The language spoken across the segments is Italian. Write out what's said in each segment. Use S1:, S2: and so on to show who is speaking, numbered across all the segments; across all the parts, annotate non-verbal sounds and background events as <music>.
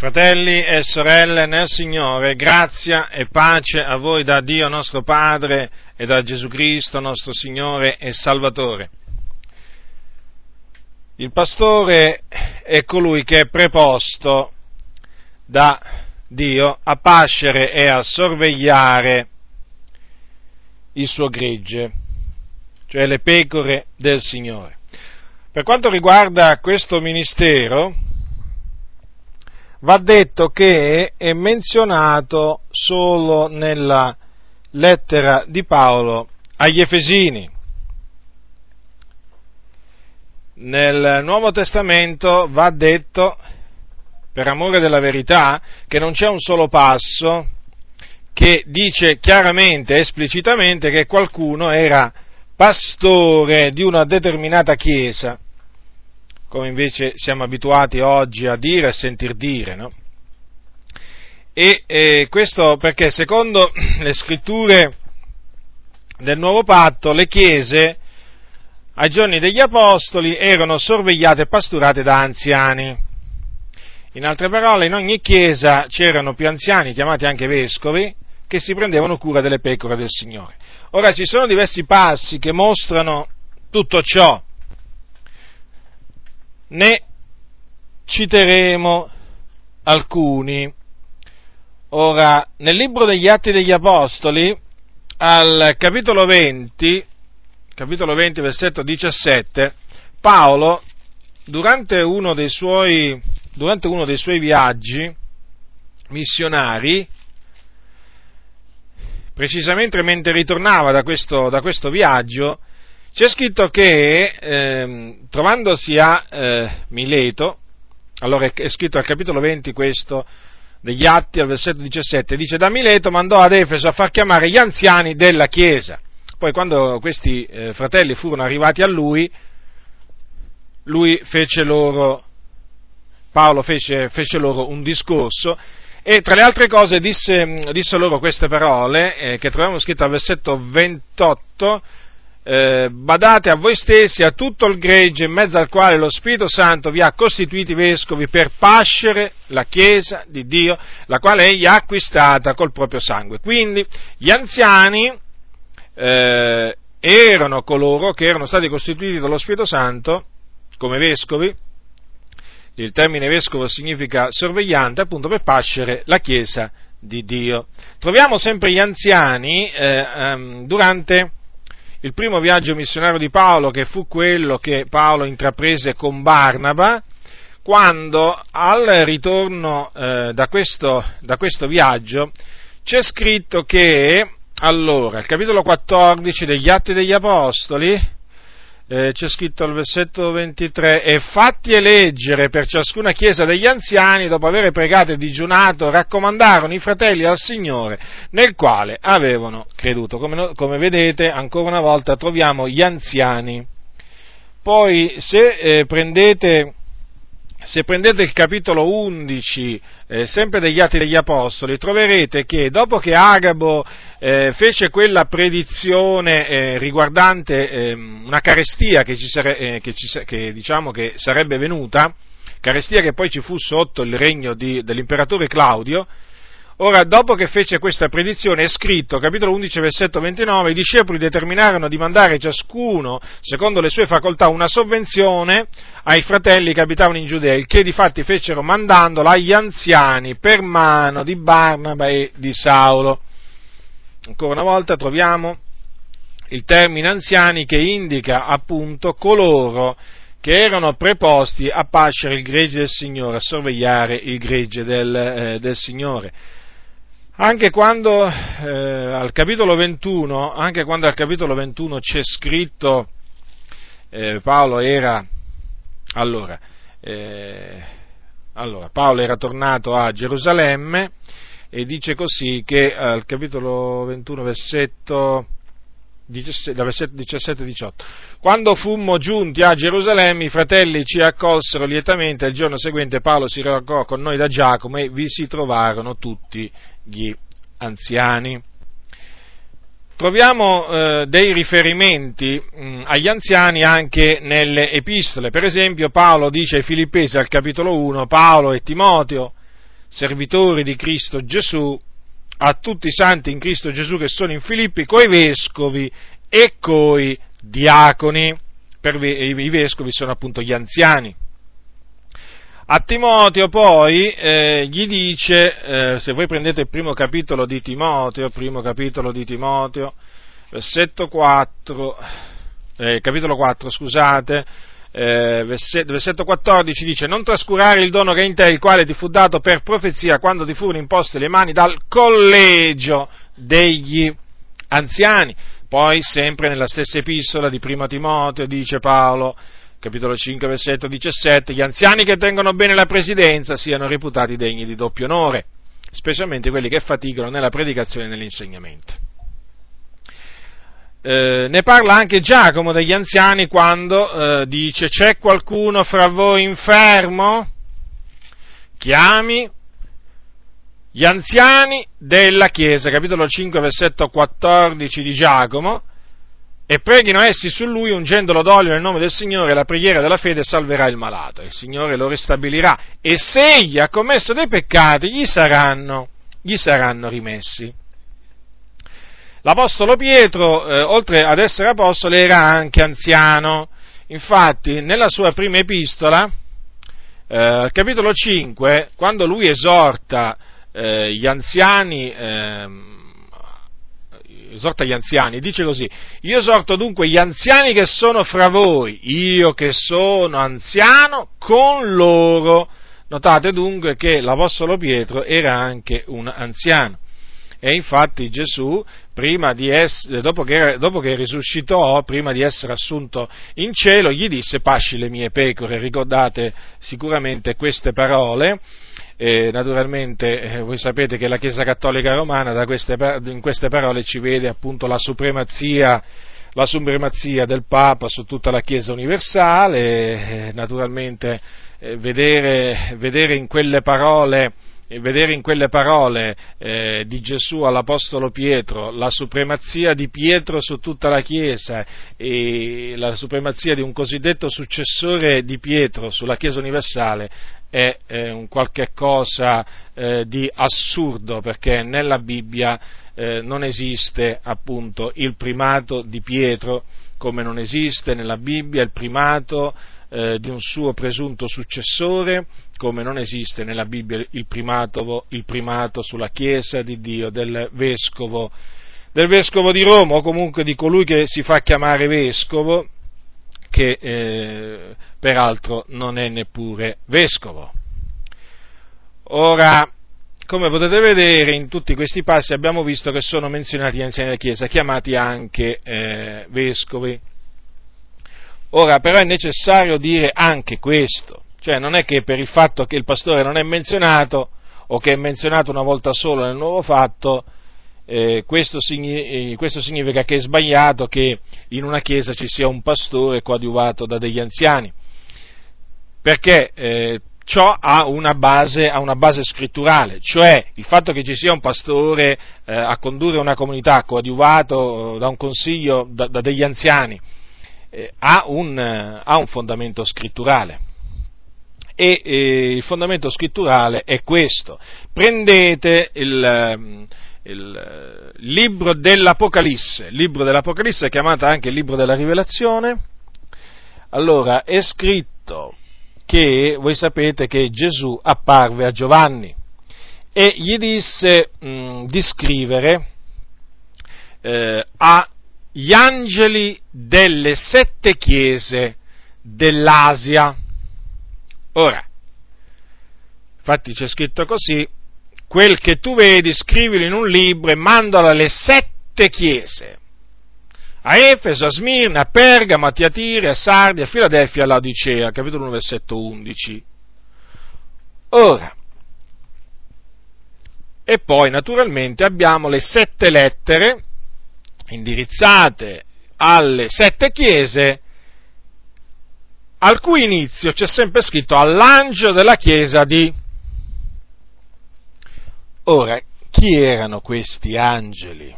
S1: Fratelli e sorelle nel Signore, grazia e pace a voi da Dio nostro Padre e da Gesù Cristo nostro Signore e Salvatore. Il pastore è colui che è preposto da Dio a pascere e a sorvegliare il suo gregge, cioè le pecore del Signore. Per quanto riguarda questo ministero, va detto che è menzionato solo nella lettera di Paolo agli Efesini. Nel Nuovo Testamento va detto, per amore della verità, che non c'è un solo passo che dice chiaramente, esplicitamente, che qualcuno era pastore di una determinata chiesa come invece siamo abituati oggi a dire a sentir dire, no? E eh, questo perché secondo <clears throat> le scritture del Nuovo Patto le chiese ai giorni degli Apostoli erano sorvegliate e pasturate da anziani. In altre parole, in ogni chiesa c'erano più anziani, chiamati anche vescovi, che si prendevano cura delle pecore del Signore. Ora ci sono diversi passi che mostrano tutto ciò ne citeremo alcuni. Ora, nel libro degli Atti degli Apostoli, al capitolo 20, capitolo 20, versetto 17, Paolo, durante uno dei suoi, uno dei suoi viaggi missionari, precisamente mentre ritornava da questo, da questo viaggio, c'è scritto che eh, trovandosi a eh, Mileto, allora è scritto al capitolo 20 questo degli Atti al versetto 17, dice da Mileto mandò ad Efeso a far chiamare gli anziani della Chiesa. Poi quando questi eh, fratelli furono arrivati a lui, lui fece loro, Paolo fece, fece loro un discorso e tra le altre cose disse, disse loro queste parole eh, che troviamo scritte al versetto 28 eh, badate a voi stessi, a tutto il gregge in mezzo al quale lo Spirito Santo vi ha costituiti vescovi per pascere la Chiesa di Dio, la quale egli ha acquistata col proprio sangue. Quindi gli anziani eh, erano coloro che erano stati costituiti dallo Spirito Santo come vescovi, il termine vescovo significa sorvegliante appunto per pascere la Chiesa di Dio. Troviamo sempre gli anziani eh, um, durante il primo viaggio missionario di Paolo, che fu quello che Paolo intraprese con Barnaba, quando al ritorno eh, da, questo, da questo viaggio c'è scritto che, allora, il capitolo 14 degli Atti degli Apostoli, eh, c'è scritto al versetto 23, e fatti eleggere per ciascuna chiesa degli anziani, dopo aver pregato e digiunato, raccomandarono i fratelli al Signore, nel quale avevano creduto. Come, come vedete, ancora una volta troviamo gli anziani. Poi, se eh, prendete se prendete il capitolo 11, eh, sempre degli Atti degli Apostoli, troverete che dopo che Agabo eh, fece quella predizione eh, riguardante ehm, una carestia che, sare- eh, che, ci, che, diciamo che sarebbe venuta, carestia che poi ci fu sotto il regno di, dell'imperatore Claudio, Ora, dopo che fece questa predizione, è scritto, capitolo 11, versetto 29, i discepoli determinarono di mandare ciascuno, secondo le sue facoltà, una sovvenzione ai fratelli che abitavano in Giudea, il che di fatti fecero mandandola agli anziani per mano di Barnaba e di Saulo. Ancora una volta troviamo il termine anziani che indica appunto coloro che erano preposti a pascere il gregge del Signore, a sorvegliare il gregge del, eh, del Signore. Anche quando, eh, al capitolo 21, anche quando al capitolo 21 c'è scritto, eh, Paolo era, allora, eh, allora, Paolo era tornato a Gerusalemme e dice così che al capitolo 21, versetto, da versetto 17-18. Quando fummo giunti a Gerusalemme, i fratelli ci accolsero lietamente. Il giorno seguente Paolo si recò con noi da Giacomo e vi si trovarono tutti gli anziani. Troviamo eh, dei riferimenti mh, agli anziani anche nelle epistole. Per esempio, Paolo dice ai Filippesi al capitolo 1, Paolo e Timoteo, servitori di Cristo Gesù, a tutti i santi in Cristo Gesù che sono in Filippi, coi vescovi e coi diaconi. Per I vescovi sono appunto gli anziani. A Timoteo poi eh, gli dice, eh, se voi prendete il primo capitolo di Timoteo, primo capitolo di Timoteo, versetto 4, eh, capitolo 4, scusate, eh, versetto 14 dice non trascurare il dono che in te, il quale ti fu dato per profezia quando ti furono imposte le mani dal collegio degli anziani. Poi, sempre nella stessa epistola di primo Timoteo, dice Paolo, capitolo 5, versetto 17, gli anziani che tengono bene la presidenza siano reputati degni di doppio onore, specialmente quelli che faticano nella predicazione e nell'insegnamento. Eh, ne parla anche Giacomo degli anziani quando eh, dice c'è qualcuno fra voi infermo? Chiami gli anziani della Chiesa, capitolo 5, versetto 14 di Giacomo, e preghino essi su lui ungendolo d'olio nel nome del Signore, la preghiera della fede salverà il malato, il Signore lo ristabilirà e se egli ha commesso dei peccati gli saranno, gli saranno rimessi. L'Apostolo Pietro, eh, oltre ad essere apostolo, era anche anziano, infatti nella sua prima epistola, eh, capitolo 5, quando lui esorta eh, gli anziani, ehm, esorta gli anziani, dice così, io esorto dunque gli anziani che sono fra voi, io che sono anziano con loro. Notate dunque che l'Apostolo Pietro era anche un anziano. E infatti Gesù, essere, dopo, che, dopo, che, risuscitò, prima di essere assunto in cielo, gli disse, pasci le mie pecore, ricordate sicuramente queste parole, eh, naturalmente voi sapete che la Chiesa Cattolica Romana queste, in queste parole ci vede appunto la supremazia, la supremazia del Papa su tutta la Chiesa universale, eh, naturalmente eh, vedere, vedere, in quelle parole vedere in quelle parole eh, di Gesù all'Apostolo Pietro la supremazia di Pietro su tutta la Chiesa e la supremazia di un cosiddetto successore di Pietro sulla Chiesa universale è eh, un qualche cosa eh, di assurdo perché nella Bibbia eh, non esiste appunto il primato di Pietro come non esiste nella Bibbia il primato eh, di un suo presunto successore come non esiste nella Bibbia il primato, il primato sulla Chiesa di Dio del vescovo, del vescovo di Roma o comunque di colui che si fa chiamare vescovo che eh, peraltro non è neppure vescovo. Ora, come potete vedere, in tutti questi passi abbiamo visto che sono menzionati gli anziani della Chiesa, chiamati anche eh, vescovi. Ora, però è necessario dire anche questo, cioè non è che per il fatto che il pastore non è menzionato, o che è menzionato una volta solo nel nuovo fatto, eh, questo, significa, eh, questo, significa che è sbagliato che in una chiesa ci sia un pastore coadiuvato da degli anziani, perché eh, ciò ha una, base, ha una, base, scritturale, cioè il fatto che ci sia un pastore eh, a condurre una comunità coadiuvato da un consiglio da, da degli anziani eh, ha, un, ha, un, fondamento scritturale. E eh, il fondamento scritturale è questo. Prendete il, ehm, il eh, libro dell'Apocalisse, il libro dell'Apocalisse è chiamato anche il libro della Rivelazione, allora è scritto che voi sapete che Gesù apparve a Giovanni e gli disse mh, mm, di scrivere eh, agli angeli delle sette chiese dell'Asia. Ora, infatti c'è scritto così, quel che tu vedi, scrivilo in un libro e mandalo alle sette chiese. A Efeso, a Smirna, a Pergamo, a Tiatire, a Sardi, a Filadelfia, a Laodicea, capitolo 1, versetto 11. Ora, e poi naturalmente abbiamo le sette lettere indirizzate alle sette chiese, al cui inizio c'è sempre scritto all'angelo della chiesa di Ora, chi erano questi angeli?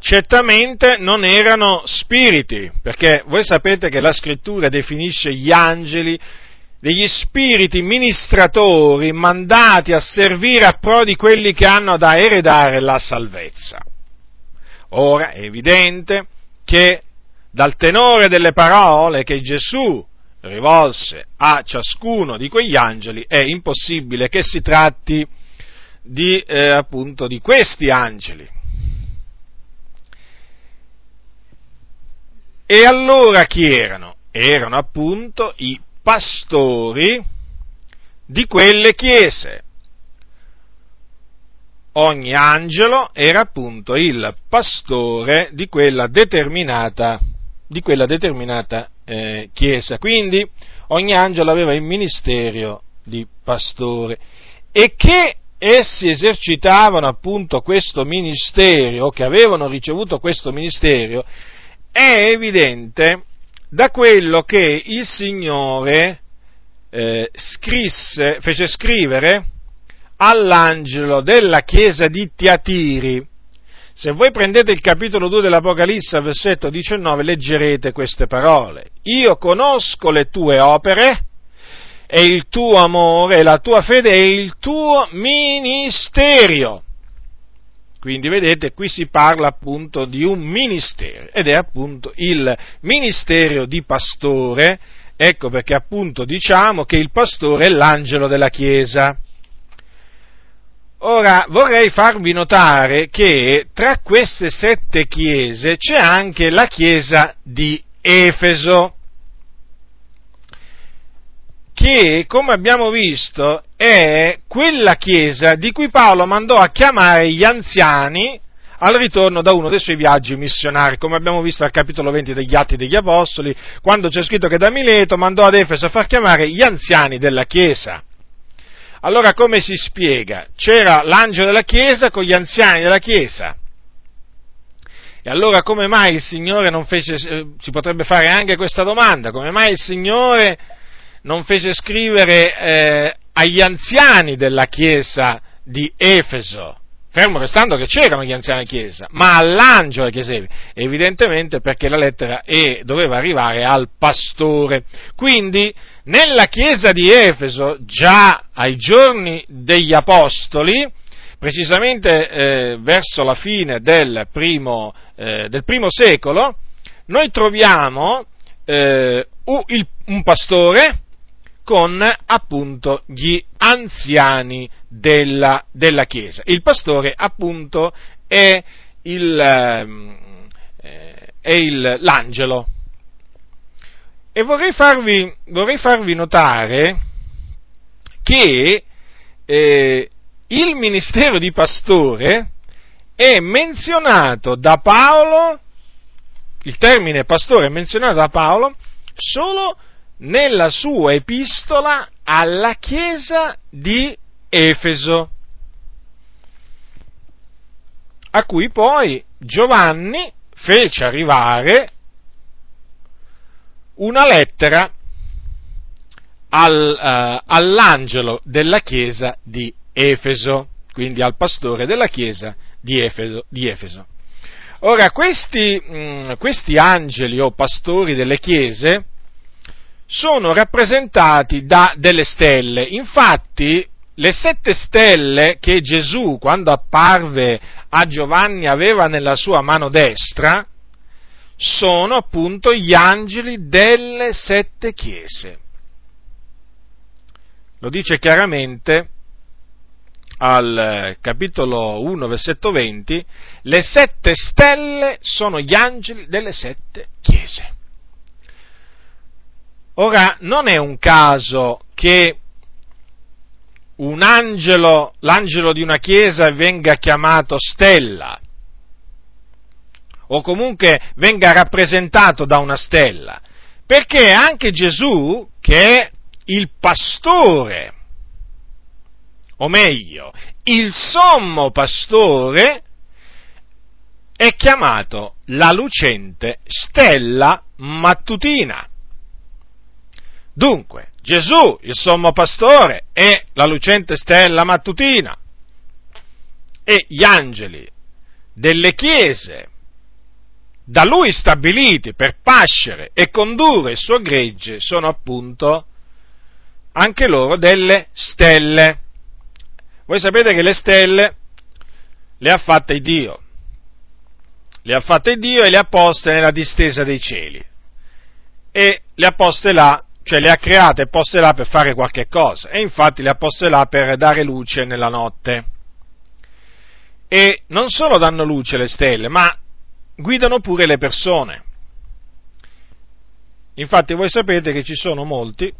S1: Certamente non erano spiriti, perché voi sapete che la scrittura definisce gli angeli degli spiriti ministratori mandati a servire a pro di quelli che hanno da eredare la salvezza. Ora è evidente che dal tenore delle parole che Gesù rivolse a ciascuno di quegli angeli è impossibile che si tratti di, eh, appunto, di questi angeli. E allora chi erano? Erano appunto i pastori di quelle chiese. Ogni angelo era appunto il pastore di quella determinata, di quella determinata eh, chiesa. Quindi ogni angelo aveva il ministero di pastore e che essi esercitavano appunto questo ministero, che avevano ricevuto questo ministero, è evidente da quello che il Signore eh, scrisse, fece scrivere all'angelo della chiesa di Tiatiri. Se voi prendete il capitolo 2 dell'Apocalisse, versetto 19, leggerete queste parole. Io conosco le tue opere e il tuo amore e la tua fede e il tuo ministerio quindi vedete, qui si parla appunto di un ministero ed è appunto il ministero di pastore, ecco perché appunto diciamo che il pastore è l'angelo della Chiesa. Ora vorrei farvi notare che tra queste sette chiese c'è anche la chiesa di Efeso che, come abbiamo visto, è quella chiesa di cui Paolo mandò a chiamare gli anziani al ritorno da uno dei suoi viaggi missionari, come abbiamo visto al capitolo 20 degli Atti degli Apostoli, quando c'è scritto che da Mileto mandò ad Efeso a far chiamare gli anziani della chiesa. Allora come si spiega? C'era l'angelo della chiesa con gli anziani della chiesa. E allora come mai il Signore non fece, eh, si potrebbe fare anche questa domanda, come mai il Signore non fece scrivere eh, agli anziani della chiesa di Efeso, fermo restando che c'erano gli anziani della chiesa, ma all'angelo della chiesa, evidentemente perché la lettera E doveva arrivare al pastore. Quindi nella chiesa di Efeso, già ai giorni degli apostoli, precisamente eh, verso la fine del primo, eh, del primo secolo, noi troviamo eh, un pastore, con appunto gli anziani della, della Chiesa. Il pastore appunto è, il, ehm, eh, è il, l'angelo. E vorrei farvi, vorrei farvi notare che eh, il ministero di pastore è menzionato da Paolo, il termine pastore è menzionato da Paolo solo nella sua epistola alla chiesa di Efeso, a cui poi Giovanni fece arrivare una lettera al, uh, all'angelo della chiesa di Efeso, quindi al pastore della chiesa di Efeso. Di Efeso. Ora, questi, mh, mm, questi angeli o pastori delle chiese sono rappresentati da delle stelle. Infatti, le sette stelle che Gesù, quando apparve a Giovanni, aveva nella sua mano destra, sono appunto gli angeli delle sette chiese. Lo dice chiaramente al capitolo 1, versetto 20, le sette stelle sono gli angeli delle sette chiese. Ora, non è un caso che un angelo, l'angelo di una chiesa venga chiamato stella, o comunque venga rappresentato da una stella, perché anche Gesù, che è il pastore, o meglio, il sommo pastore, è chiamato la lucente stella mattutina. Dunque, Gesù, il sommo pastore, è la lucente stella mattutina e gli angeli delle chiese da lui stabiliti per pascere e condurre il suo gregge sono appunto anche loro delle stelle. Voi sapete che le stelle le ha fatte Dio, le ha fatte Dio e le ha poste nella distesa dei cieli e le ha poste là, cioè le ha create e poste là per fare qualche cosa e infatti le ha poste là per dare luce nella notte. E non solo danno luce le stelle, ma guidano pure le persone. Infatti voi sapete che ci sono molti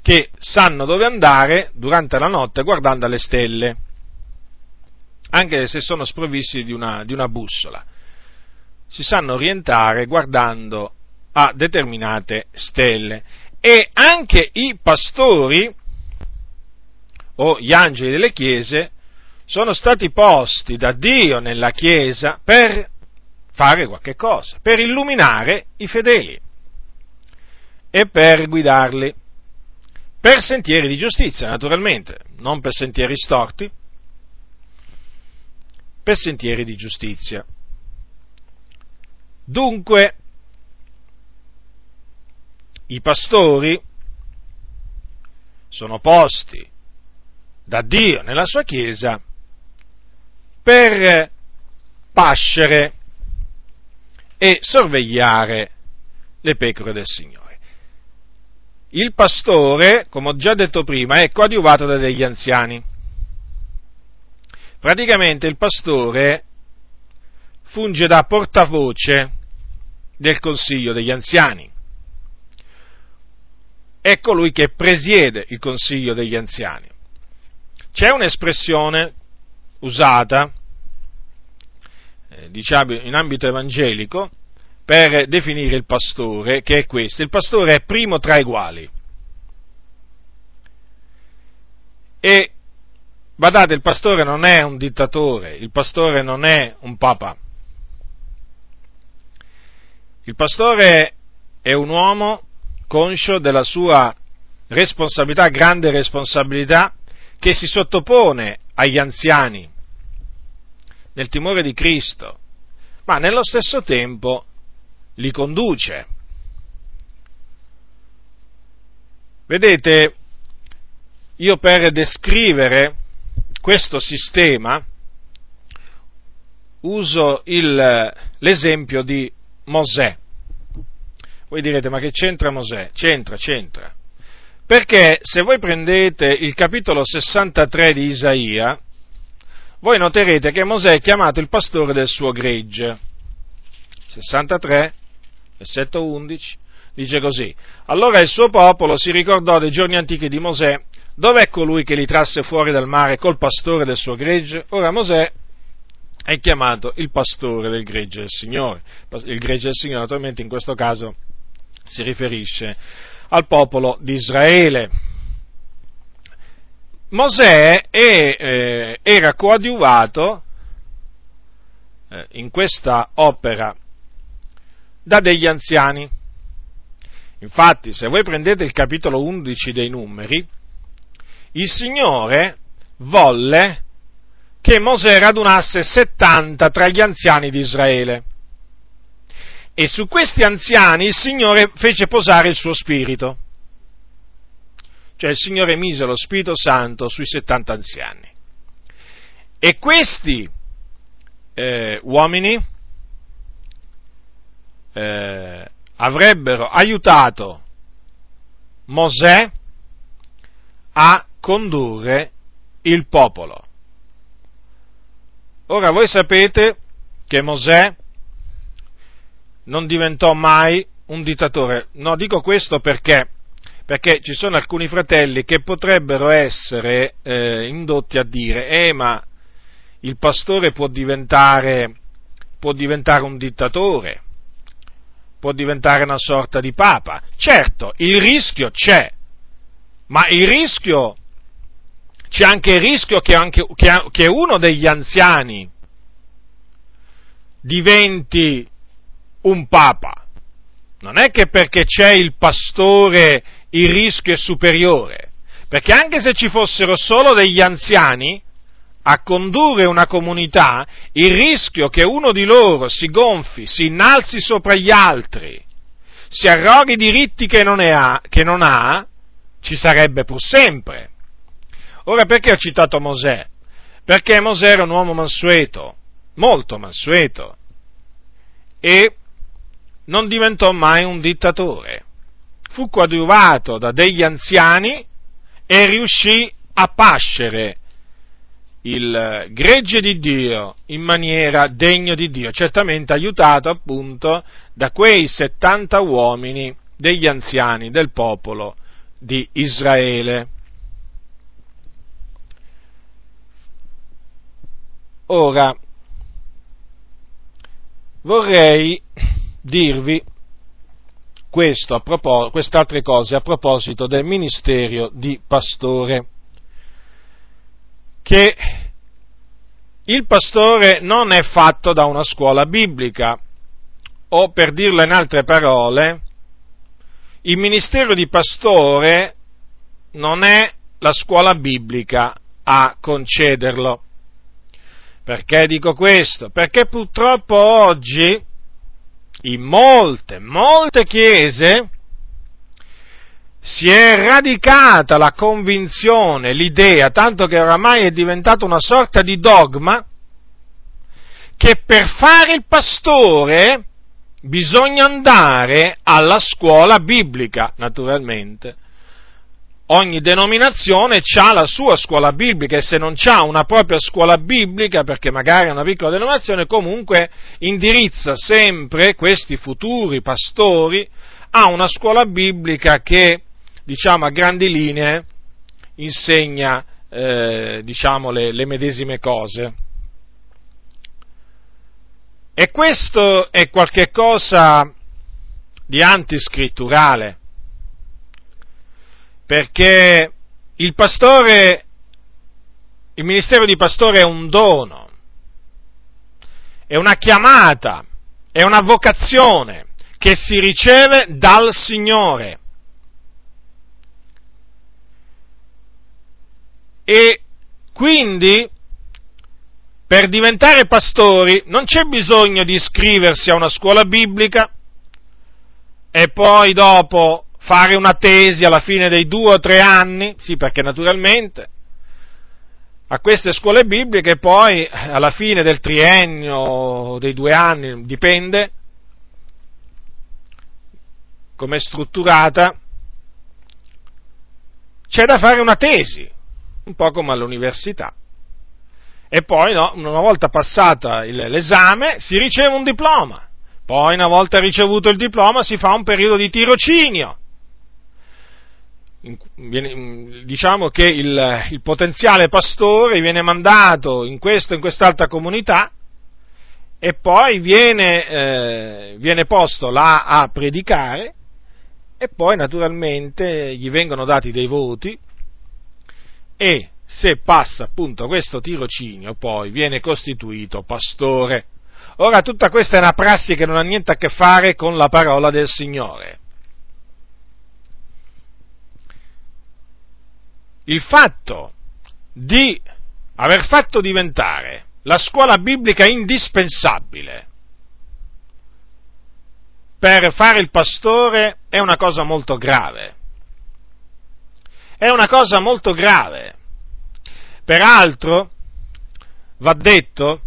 S1: che sanno dove andare durante la notte guardando alle stelle, anche se sono sprovvisti di una, di una bussola. Si sanno orientare guardando a determinate stelle. E anche i pastori o gli angeli delle chiese sono stati posti da Dio nella chiesa per fare qualche cosa, per illuminare i fedeli e per guidarli per sentieri di giustizia, naturalmente, non per sentieri storti, per sentieri di giustizia. Dunque, i pastori sono posti da Dio nella sua Chiesa per pascere e sorvegliare le pecore del Signore. Il pastore, come ho già detto prima, è coadiuvato da degli anziani. Praticamente il pastore funge da portavoce del consiglio degli anziani. È colui che presiede il consiglio degli anziani. C'è un'espressione usata, diciamo in ambito evangelico, per definire il pastore, che è questo. Il pastore è primo tra uguali. E badate, il pastore non è un dittatore, il pastore non è un papa. Il pastore è un uomo conscio della sua responsabilità, grande responsabilità, che si sottopone agli anziani nel timore di Cristo, ma nello stesso tempo li conduce. Vedete, io per descrivere questo sistema uso il, l'esempio di Mosè. Voi direte, ma che c'entra Mosè? C'entra, c'entra. Perché se voi prendete il capitolo 63 di Isaia, voi noterete che Mosè è chiamato il pastore del suo gregge. 63, versetto 11, dice così. Allora il suo popolo si ricordò dei giorni antichi di Mosè, dov'è colui che li trasse fuori dal mare col pastore del suo gregge? Ora Mosè è chiamato il pastore del gregge del Signore. Il gregge del Signore naturalmente in questo caso si riferisce al popolo di Israele. Mosè è, eh, era coadiuvato eh, in questa opera da degli anziani. Infatti, se voi prendete il capitolo 11 dei numeri, il Signore volle che Mosè radunasse 70 tra gli anziani di Israele. E su questi anziani il Signore fece posare il suo spirito. Cioè il Signore mise lo Spirito Santo sui 70 anziani. E questi eh, uomini eh, avrebbero aiutato Mosè a condurre il popolo. Ora voi sapete che Mosè non diventò mai un dittatore. No, dico questo perché, perché ci sono alcuni fratelli che potrebbero essere eh, indotti a dire, eh ma il pastore può diventare, può diventare un dittatore può diventare una sorta di papa. Certo, il rischio c'è, ma il rischio, c'è anche il rischio che, anche, che uno degli anziani diventi un papa. Non è che perché c'è il pastore il rischio è superiore, perché anche se ci fossero solo degli anziani, a condurre una comunità, il rischio che uno di loro si gonfi, si innalzi sopra gli altri, si arroghi diritti che non, ha, che non ha ci sarebbe pur sempre. Ora perché ho citato Mosè? Perché Mosè era un uomo mansueto, molto mansueto, e non diventò mai un dittatore. Fu coadiuvato da degli anziani e riuscì a pascere il gregge di Dio in maniera degno di Dio, certamente aiutato appunto da quei 70 uomini degli anziani del popolo di Israele. Ora, vorrei dirvi questo a propos- quest'altre cose a proposito del ministero di pastore, che il pastore non è fatto da una scuola biblica, o per dirlo in altre parole, il ministero di pastore non è la scuola biblica a concederlo. Perché dico questo? Perché purtroppo oggi in molte, molte chiese si è radicata la convinzione, l'idea, tanto che oramai è diventata una sorta di dogma, che per fare il pastore bisogna andare alla scuola biblica, naturalmente. Ogni denominazione ha la sua scuola biblica e se non ha una propria scuola biblica, perché magari è una piccola denominazione, comunque indirizza sempre questi futuri pastori a una scuola biblica che, diciamo, a grandi linee insegna, eh, diciamo, le, le medesime cose. E questo è qualcosa di antiscritturale, perché il pastore, il ministero di pastore è un dono, è una chiamata, è una vocazione che si riceve dal Signore. E quindi per diventare pastori non c'è bisogno di iscriversi a una scuola biblica e poi dopo fare una tesi alla fine dei due o tre anni, sì perché naturalmente a queste scuole bibliche poi alla fine del triennio, dei due anni, dipende come è strutturata, c'è da fare una tesi, un po' come all'università e poi no, una volta passata l'esame si riceve un diploma, poi una volta ricevuto il diploma si fa un periodo di tirocinio. Diciamo che il, il potenziale pastore viene mandato in questa o in quest'altra comunità e poi viene, eh, viene posto là a predicare e poi naturalmente gli vengono dati dei voti e se passa appunto questo tirocinio, poi viene costituito pastore. Ora, tutta questa è una prassi che non ha niente a che fare con la parola del Signore. Il fatto di aver fatto diventare la scuola biblica indispensabile per fare il pastore è una cosa molto grave. È una cosa molto grave Peraltro, va detto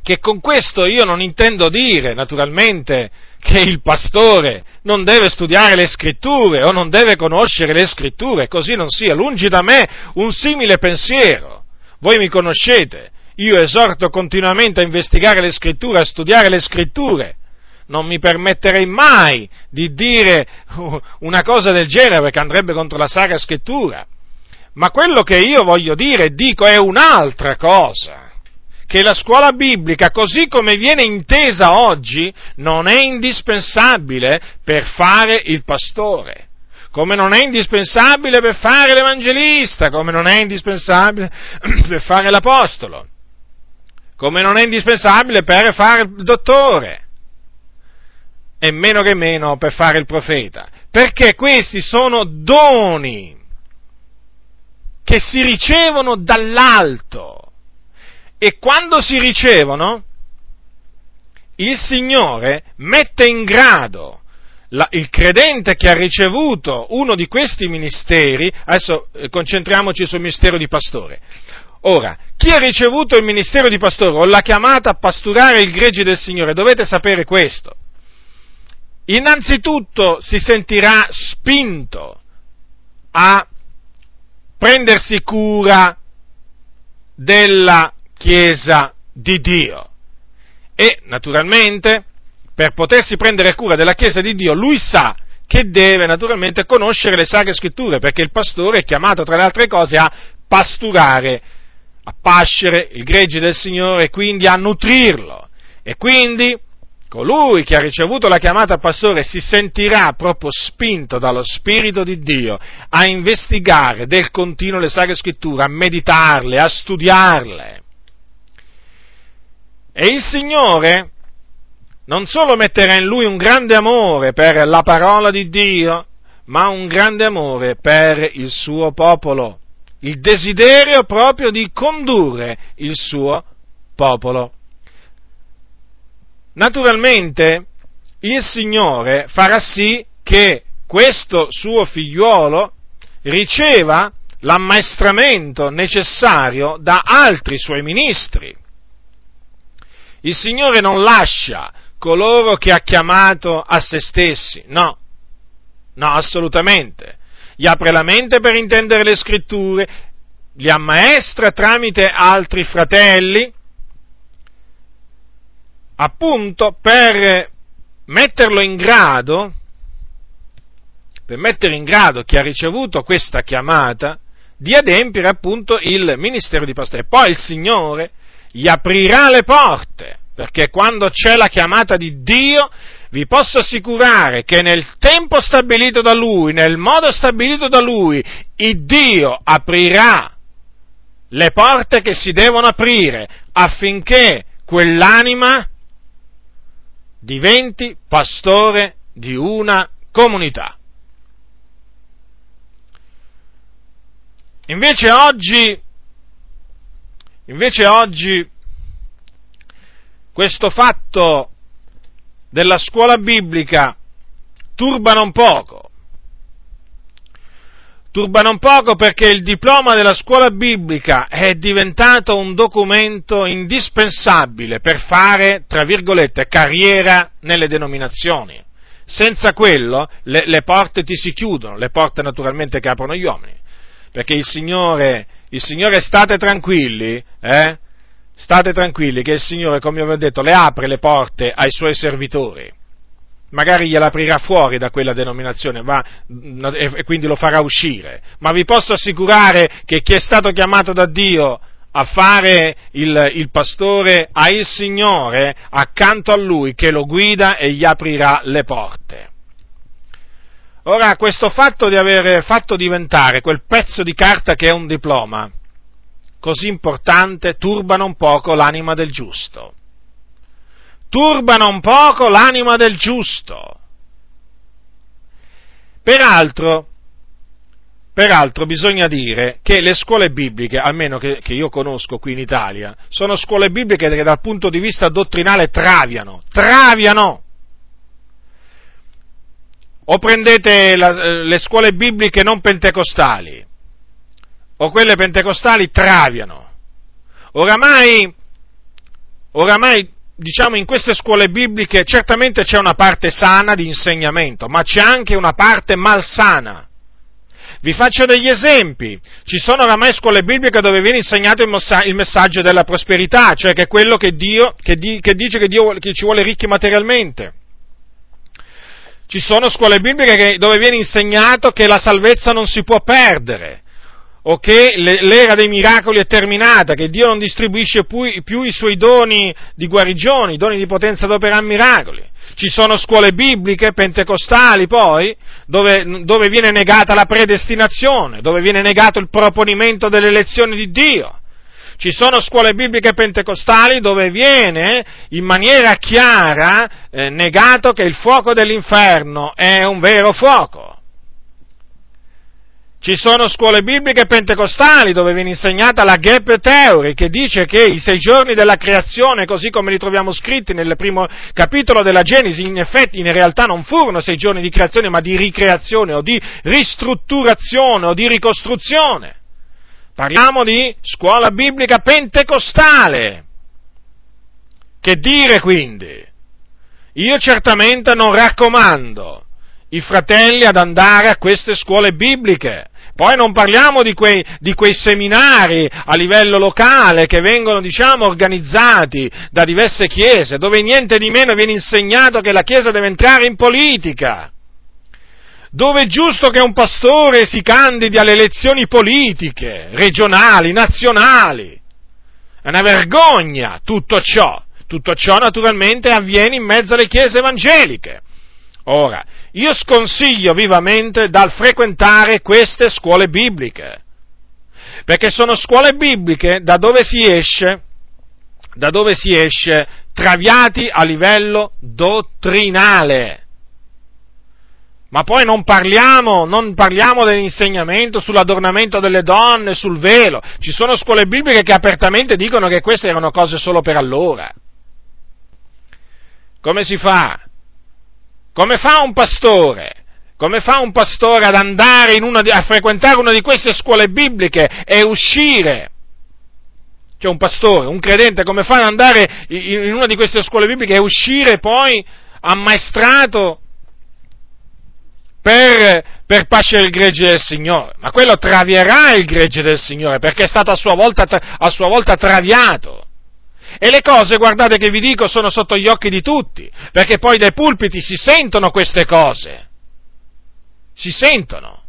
S1: che con questo io non intendo dire, naturalmente, che il pastore non deve studiare le scritture o non deve conoscere le scritture, così non sia. Lungi da me un simile pensiero. Voi mi conoscete, io esorto continuamente a investigare le scritture, a studiare le scritture. Non mi permetterei mai di dire <laughs> una cosa del genere perché andrebbe contro la Sacra Scrittura. Ma quello che io voglio dire e dico è un'altra cosa. Che la scuola biblica, così come viene intesa oggi, non è indispensabile per fare il pastore, come non è indispensabile per fare l'evangelista, come non è indispensabile <clears throat> per fare l'apostolo, come non è indispensabile per fare il dottore, e meno che meno per fare il profeta, perché questi sono doni che si ricevono dall'alto. E quando si ricevono, il Signore mette in grado la, il credente che ha ricevuto uno di questi ministeri, adesso eh, concentriamoci sul ministero di pastore. Ora, chi ha ricevuto il ministero di pastore o la chiamata a pasturare il gregge del Signore, dovete sapere questo. Innanzitutto si sentirà spinto a prendersi cura della Chiesa di Dio. E naturalmente, per potersi prendere cura della Chiesa di Dio, lui sa che deve naturalmente conoscere le sacre scritture, perché il pastore è chiamato, tra le altre cose, a pasturare, a pascere il gregge del Signore e quindi a nutrirlo. E quindi colui che ha ricevuto la chiamata pastore si sentirà proprio spinto dallo Spirito di Dio a investigare del continuo le Sacre Scritture, a meditarle, a studiarle. E il Signore non solo metterà in lui un grande amore per la parola di Dio, ma un grande amore per il suo popolo, il desiderio proprio di condurre il suo popolo. Naturalmente il Signore farà sì che questo suo figliuolo riceva l'ammaestramento necessario da altri suoi ministri. Il Signore non lascia coloro che ha chiamato a se stessi, no, no, assolutamente. Gli apre la mente per intendere le scritture, li ammaestra tramite altri fratelli, appunto per metterlo in grado, per mettere in grado chi ha ricevuto questa chiamata di adempiere appunto il ministero di pastore. Poi il Signore gli aprirà le porte, perché quando c'è la chiamata di Dio, vi posso assicurare che nel tempo stabilito da Lui, nel modo stabilito da Lui, il Dio aprirà le porte che si devono aprire affinché quell'anima diventi pastore di una comunità. Invece oggi, invece oggi questo fatto della scuola biblica turba non poco, turba non poco perché il diploma della scuola biblica è diventato un documento indispensabile per fare, tra virgolette, carriera nelle denominazioni. Senza quello le, le porte ti si chiudono, le porte naturalmente che aprono gli uomini. Perché il Signore, il Signore state tranquilli, eh? State tranquilli che il Signore, come vi ho detto, le apre le porte ai suoi servitori magari gliela aprirà fuori da quella denominazione va, e quindi lo farà uscire, ma vi posso assicurare che chi è stato chiamato da Dio a fare il, il, pastore ha il Signore accanto a lui che lo guida e gli aprirà le porte. Ora, questo fatto di aver fatto diventare quel pezzo di carta che è un diploma così importante turba non poco l'anima del giusto turbano un poco l'anima del giusto. Peraltro, peraltro bisogna dire che le scuole bibliche, almeno che, che, io conosco qui in Italia, sono scuole bibliche che dal punto di vista dottrinale traviano, traviano. O prendete la, le scuole bibliche non pentecostali, o quelle pentecostali traviano. Oramai, oramai diciamo, in queste scuole bibliche certamente c'è una parte sana di insegnamento, ma c'è anche una parte malsana. Vi faccio degli esempi. Ci sono oramai scuole bibliche dove viene insegnato il messaggio della prosperità, cioè che è quello che, Dio, che, di, che dice che Dio che ci vuole ricchi materialmente. Ci sono scuole bibliche dove viene insegnato che la salvezza non si può perdere, o che l'era dei miracoli è terminata, che Dio non distribuisce più i suoi doni di guarigione, i doni di potenza d'operare miracoli. Ci sono scuole bibliche, pentecostali poi, dove, dove viene negata la predestinazione, dove viene negato il proponimento delle elezioni di Dio. Ci sono scuole bibliche pentecostali dove viene in maniera chiara eh, negato che il fuoco dell'inferno è un vero fuoco Ci sono scuole bibliche pentecostali dove viene insegnata la gap theory, che dice che i sei giorni della creazione, così come li troviamo scritti nel primo capitolo della Genesi, in effetti in realtà non furono sei giorni di creazione, ma di ricreazione o di ristrutturazione o di ricostruzione. Parliamo di scuola biblica pentecostale. Che dire quindi? Io certamente non raccomando i fratelli ad andare a queste scuole bibliche, poi non parliamo di quei, di quei, seminari a livello locale che vengono, diciamo, organizzati da diverse chiese, dove niente di meno viene insegnato che la chiesa deve entrare in politica, dove è giusto che un pastore si candidi alle elezioni politiche, regionali, nazionali. È una vergogna tutto ciò. Tutto ciò naturalmente avviene in mezzo alle chiese evangeliche. Ora, io sconsiglio vivamente dal frequentare queste scuole bibliche, perché sono scuole bibliche da dove si esce, da dove si esce traviati a livello dottrinale. Ma poi non parliamo, non parliamo dell'insegnamento sull'adornamento delle donne, sul velo. Ci sono scuole bibliche che apertamente dicono che queste erano cose solo per allora. Come si fa come fa un pastore? Come fa un pastore ad andare di, a frequentare una di queste scuole bibliche e uscire? Cioè un pastore, un credente, come fa ad andare in una di queste scuole bibliche e uscire poi ammaestrato per, per pascere il gregge del Signore? Ma quello travierà il gregge del Signore perché è stato a sua volta, a sua volta traviato. E le cose, guardate che vi dico, sono sotto gli occhi di tutti, perché poi dai pulpiti si sentono queste cose. Si sentono.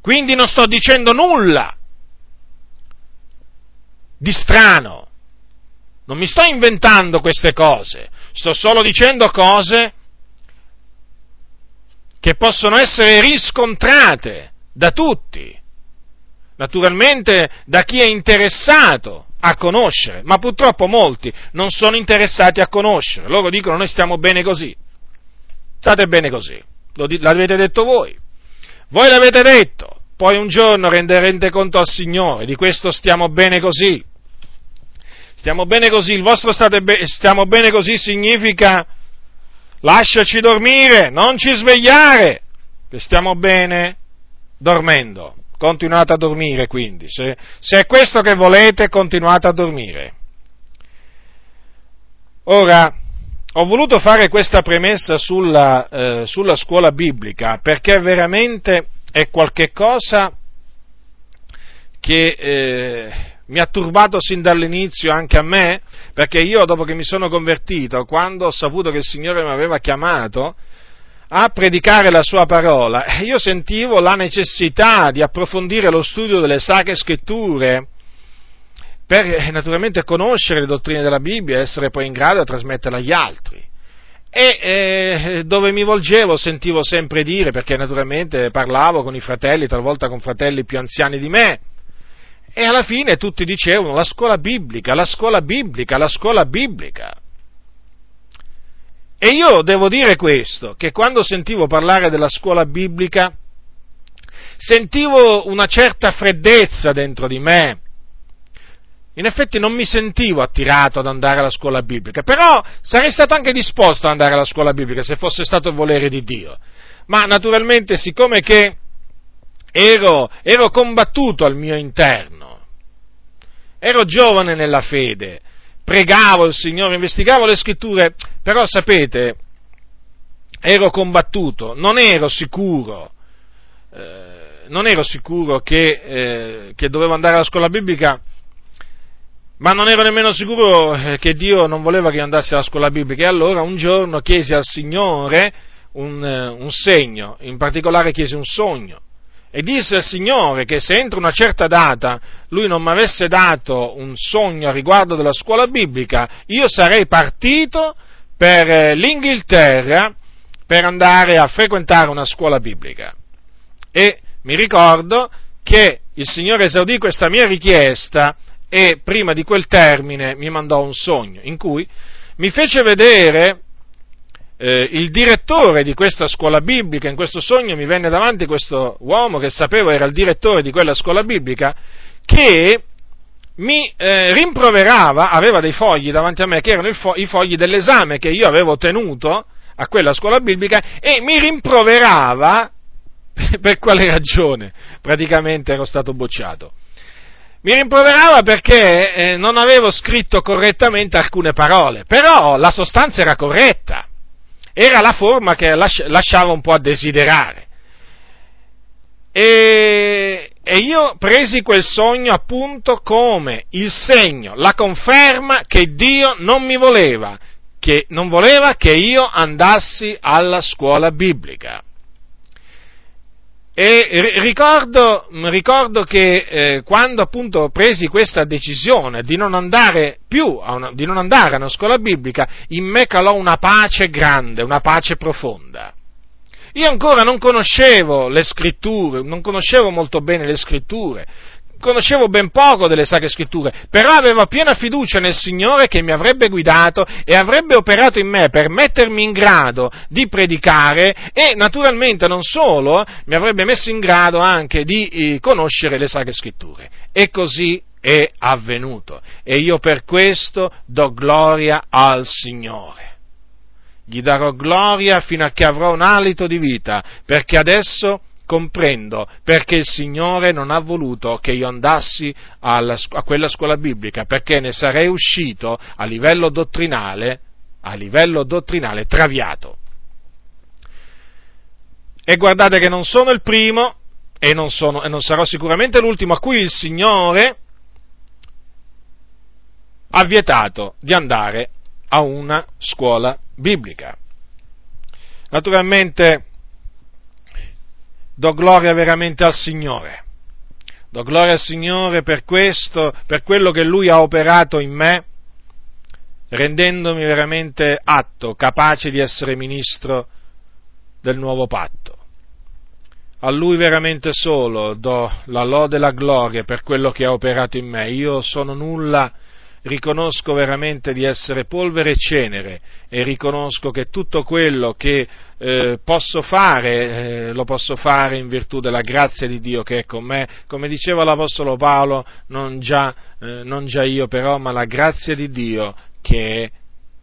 S1: Quindi non sto dicendo nulla di strano. Non mi sto inventando queste cose, sto solo dicendo cose che possono essere riscontrate da tutti, naturalmente da chi è interessato a conoscere, ma purtroppo molti non sono interessati a conoscere, loro dicono noi stiamo bene così, state bene così, l'avete detto voi, voi l'avete detto, poi un giorno renderete conto al Signore, di questo stiamo bene così, stiamo bene così, il vostro be- stiamo bene così significa lasciaci dormire, non ci svegliare, che stiamo bene dormendo. Continuate a dormire quindi, se, se è questo che volete continuate a dormire. Ora, ho voluto fare questa premessa sulla, eh, sulla scuola biblica perché veramente è qualcosa che eh, mi ha turbato sin dall'inizio anche a me, perché io dopo che mi sono convertito, quando ho saputo che il Signore mi aveva chiamato, a predicare la sua parola, io sentivo la necessità di approfondire lo studio delle sacre scritture per eh, naturalmente conoscere le dottrine della Bibbia e essere poi in grado di trasmetterle agli altri. E eh, dove mi volgevo sentivo sempre dire, perché naturalmente parlavo con i fratelli, talvolta con fratelli più anziani di me, e alla fine tutti dicevano la scuola biblica, la scuola biblica, la scuola biblica. E io devo dire questo, che quando sentivo parlare della scuola biblica, sentivo una certa freddezza dentro di me. In effetti non mi sentivo attirato ad andare alla scuola biblica, però sarei stato anche disposto ad andare alla scuola biblica se fosse stato il volere di Dio. Ma naturalmente, siccome che ero, ero combattuto al mio interno, ero giovane nella fede, pregavo il Signore, investigavo le scritture, però sapete, ero combattuto, non ero sicuro, eh, non ero sicuro che, eh, che, dovevo andare alla scuola biblica, ma non ero nemmeno sicuro eh, che Dio non voleva che io andassi alla scuola biblica. E allora un giorno chiesi al Signore un, eh, un segno, in particolare chiesi un sogno e disse al Signore che se entro una certa data lui non mi avesse dato un sogno a riguardo della scuola biblica, io sarei partito per eh, l'Inghilterra per andare a frequentare una scuola biblica. E mi ricordo che il Signore esaudì questa mia richiesta e prima di quel termine mi mandò un sogno in cui mi fece vedere eh, il direttore di questa scuola biblica, in questo sogno mi venne davanti questo uomo che sapevo era il direttore di quella scuola biblica, che mi eh, rimproverava, aveva dei fogli davanti a me che erano fo- i fogli dell'esame che io avevo tenuto a quella scuola biblica e mi rimproverava <laughs> per quale ragione praticamente ero stato bocciato. Mi rimproverava perché eh, non avevo scritto correttamente alcune parole, però la sostanza era corretta, era la forma che lasciava un po' a desiderare. E, e io presi quel sogno appunto come il segno, la conferma che Dio non mi voleva, che non voleva che io andassi alla scuola biblica. E ricordo, ricordo che eh, quando appunto presi questa decisione di non andare più, una, di non andare a una scuola biblica, in me calò una pace grande, una pace profonda. Io ancora non conoscevo le scritture, non conoscevo molto bene le scritture, conoscevo ben poco delle sacre scritture, però avevo piena fiducia nel Signore che mi avrebbe guidato e avrebbe operato in me per mettermi in grado di predicare e naturalmente non solo, mi avrebbe messo in grado anche di eh, conoscere le sacre scritture. E così è avvenuto e io per questo do gloria al Signore gli darò gloria fino a che avrò un alito di vita, perché adesso comprendo perché il Signore non ha voluto che io andassi alla, a quella scuola biblica, perché ne sarei uscito a livello dottrinale, a livello dottrinale traviato. E guardate che non sono il primo e non, sono, e non sarò sicuramente l'ultimo a cui il Signore ha vietato di andare a una scuola biblica. Naturalmente do gloria veramente al Signore. Do gloria al Signore per questo, per quello che Lui ha operato in me, rendendomi veramente atto, capace di essere ministro del nuovo patto. A Lui veramente solo do la lode e la gloria per quello che ha operato in me. Io sono nulla riconosco veramente di essere polvere e cenere e riconosco che tutto quello che eh, posso fare eh, lo posso fare in virtù della grazia di Dio che è con me, come diceva l'Apostolo Paolo, non già, eh, non già io però, ma la grazia di Dio che è